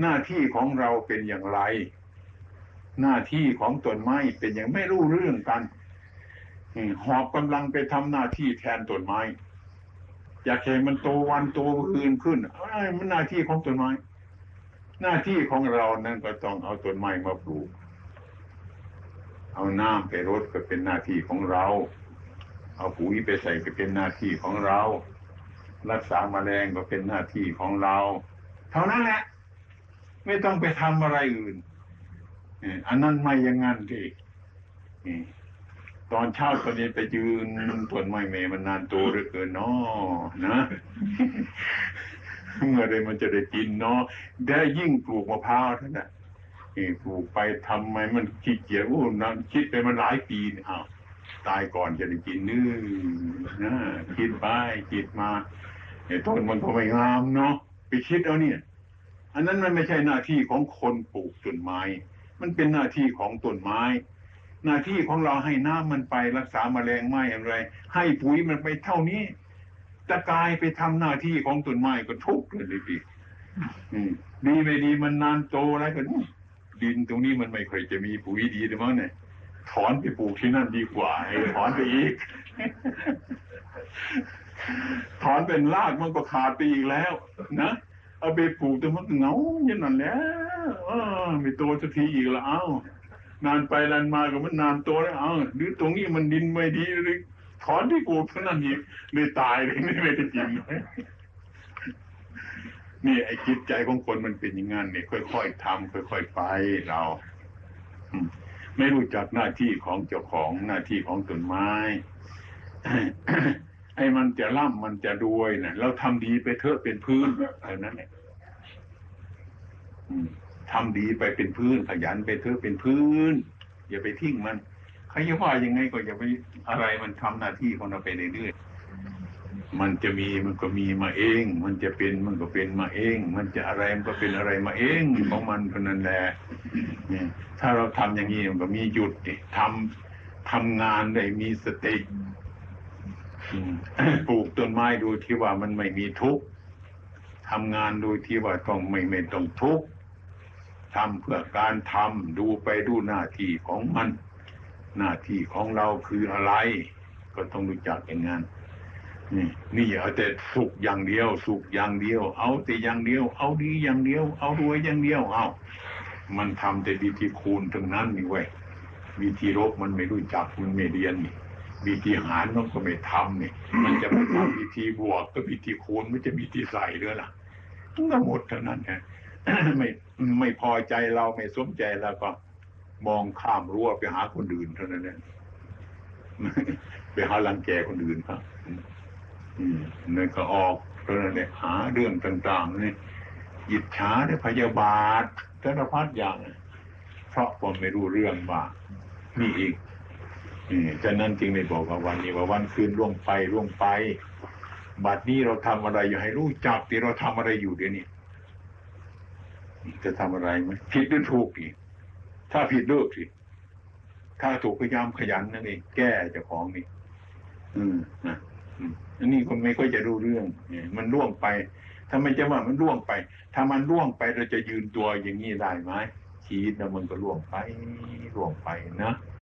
หน้าที่ของเราเป็นอย่างไร หน้าที่ของต้นไม้เป็นอย่างไม่รู้เรื่องกันหอบกำลังไปทำหน้าที่แทนต้นไม้ อยากเห็นมันโตวันโตคืนขึ้นเอ้ยมันหน้าที่ของต้นไม้ หน้าที่ของเรานั่นก็ต้องเอาต้นไม้มาปลูก เอาน้ำไปรดก็เป็นหน้าที่ของเรา เอาปุ๋ยไปใส่ก็เป็นหน้าที่ของเรา รักษาแมลงก็เป็นหน้าที่ของเรา เท่านั้นแหละ ไม่ต้องไปทำอะไรอื่นอันนั้นไม่อยังงั้นที่ ตอนเช้าตอนเย็นไปยืนต้นไม้เมมันนานโตเหลือเกินเนาะนะเมื่อไรมันจะได้กินเนาะได้ยิ่งปลูกมะพร้าวเท่านั้นนี่ปลูกไปทำไมมันขี้เกียจโอ้นั่นคิดไปมันหลายปีอ้าวตายก่อนจะได้กินนื้อนะคิดไปคิดมาไอ้ต้นมันก็ไม่งามเนาะไปคิดเอาเนี่ย อันนั้นมันไม่ใช่หน้าที่ของคนปลูกต้นไม้ มันเป็นหน้าที่ของต้นไม้ หน้าที่ของเราให้น้ำมันไปรักษาแมลงไหม้อะไร ให้ปุ๋ยมันไปเท่านี้ตะกายไปทำหน้าที่ของต้นไม้ก็ทุกข์เลยดิอืมดีไม่ดีมันนานโตอะไรกันดินตรงนี้มันไม่ค่อยจะมีปุ๋ยดีหรือมั้งเนี่ยถอนไปปลูกที่นั่นดีกว่าให้ถอนไปอีก ถอนเป็นรากมันก็ขาดไปอีกแล้ว นะเอาไปปลูกแต่มันเงาอย่างนั้นแล้วไม่โตสักทีอีกแล้วอ้า นานไปนานมาก็มันนานโตแล้วอ้าหรือตรงนี้มันดินไม่ดีหรือถอนที่ปลูกเท่านั้นอีกเลยตายเลยไม่ได้กินเลยนี่ไอ้จิตใจของคนมันเป็นอย่างนั้นเนี่ยค่อยๆทำค่อยๆไปเราไม่รู้จักหน้าที่ของเจ้าของหน้าที่ของต้นไม้ไอ้มันจะร่ำมันจะรวยนะเราทำดีไปเถอะเป็นพื้นเท่านั้นแหละอืม ทำดีไปเป็นพื้นขยันไปเถอะเป็นพื้น อย่าไปทิ้งมันใครจะว่ายังไงก็อย่าไปอะไรมันทำหน้าที่ของเราไปเรื่อยๆมันจะมีมันก็มีมาเอง มันจะเป็นมันก็เป็นมาเอง มันจะอะไรมันก็เป็นอะไรมาเองของมันเท่านั้นแหละเนี่ยถ้าเราทำอย่างนี้มันก็มีหยุดดิทำทำงานได้มีสติปลูกต้นไม้ดูที่ว่ามันไม่มีทุกข์ทำงานดูที่ว่าต้องไม่ไม่ต้องทุกข์ ทำเพื่อการทำดูไปดูหน้าที่ของมัน หน้าที่ของเราคืออะไร ก็ต้องรู้จักอย่างนั้นนี่นี่อย่าเอาแต่สุขอย่างเดียว สุขอย่างเดียว เอาแต่อย่างเดียว เอาดีอย่างเดียว เอารวยอย่างเดียวเอามันทำแต่วิธีคูณทั้งนั้นนี่เว้ยวิธีลบมันไม่รู้จักมันไม่เรียนนี่วิธีหารมันก็ไม่ทำนี่มันจะไปทำวิธีบวกก็วิธีคูณไม่จะวิธีใส่ด้วยล่ะทั้งหมดเท่านั้นไง ไม่ไม่พอใจเราไม่สมใจแล้วก็มองข้ามรั้วไปหาคนอื่นเท่านั้นเองไปหารังแกคนอื่นครับนั่นก็ออกเท่านั้นเองหาเรื่องต่างๆนี่หยิบฉาได้พยาบาทสารพัดอย่าง เพราะผมไม่รู้เรื่องว่านี่อีกฉะนั้นจึงได้บอกว่าวันนี้ว่าวันคืนล่วงไปล่วงไปบัดนี้เราทำอะไรอยู่ให้รู้จักที่เราทำอะไรอยู่เดี๋ยวนี้ จะทำอะไรไหมผิดหรือถูกอีกถ้าผิดเลิกสิถ้าถูกพยายามขยันนั่นเองแก้เจ้าของนี่อืมนะอันนี้คนไม่ค่อยจะรู้เรื่องมันล่วงไปถ้าไม่จะว่ามันล่วงไป ถ้ามันล่วงไปเราจะยืนตัวอย่างนี้ได้ไหมชีวิตนะมันก็ล่วงไปล่วงไปนะ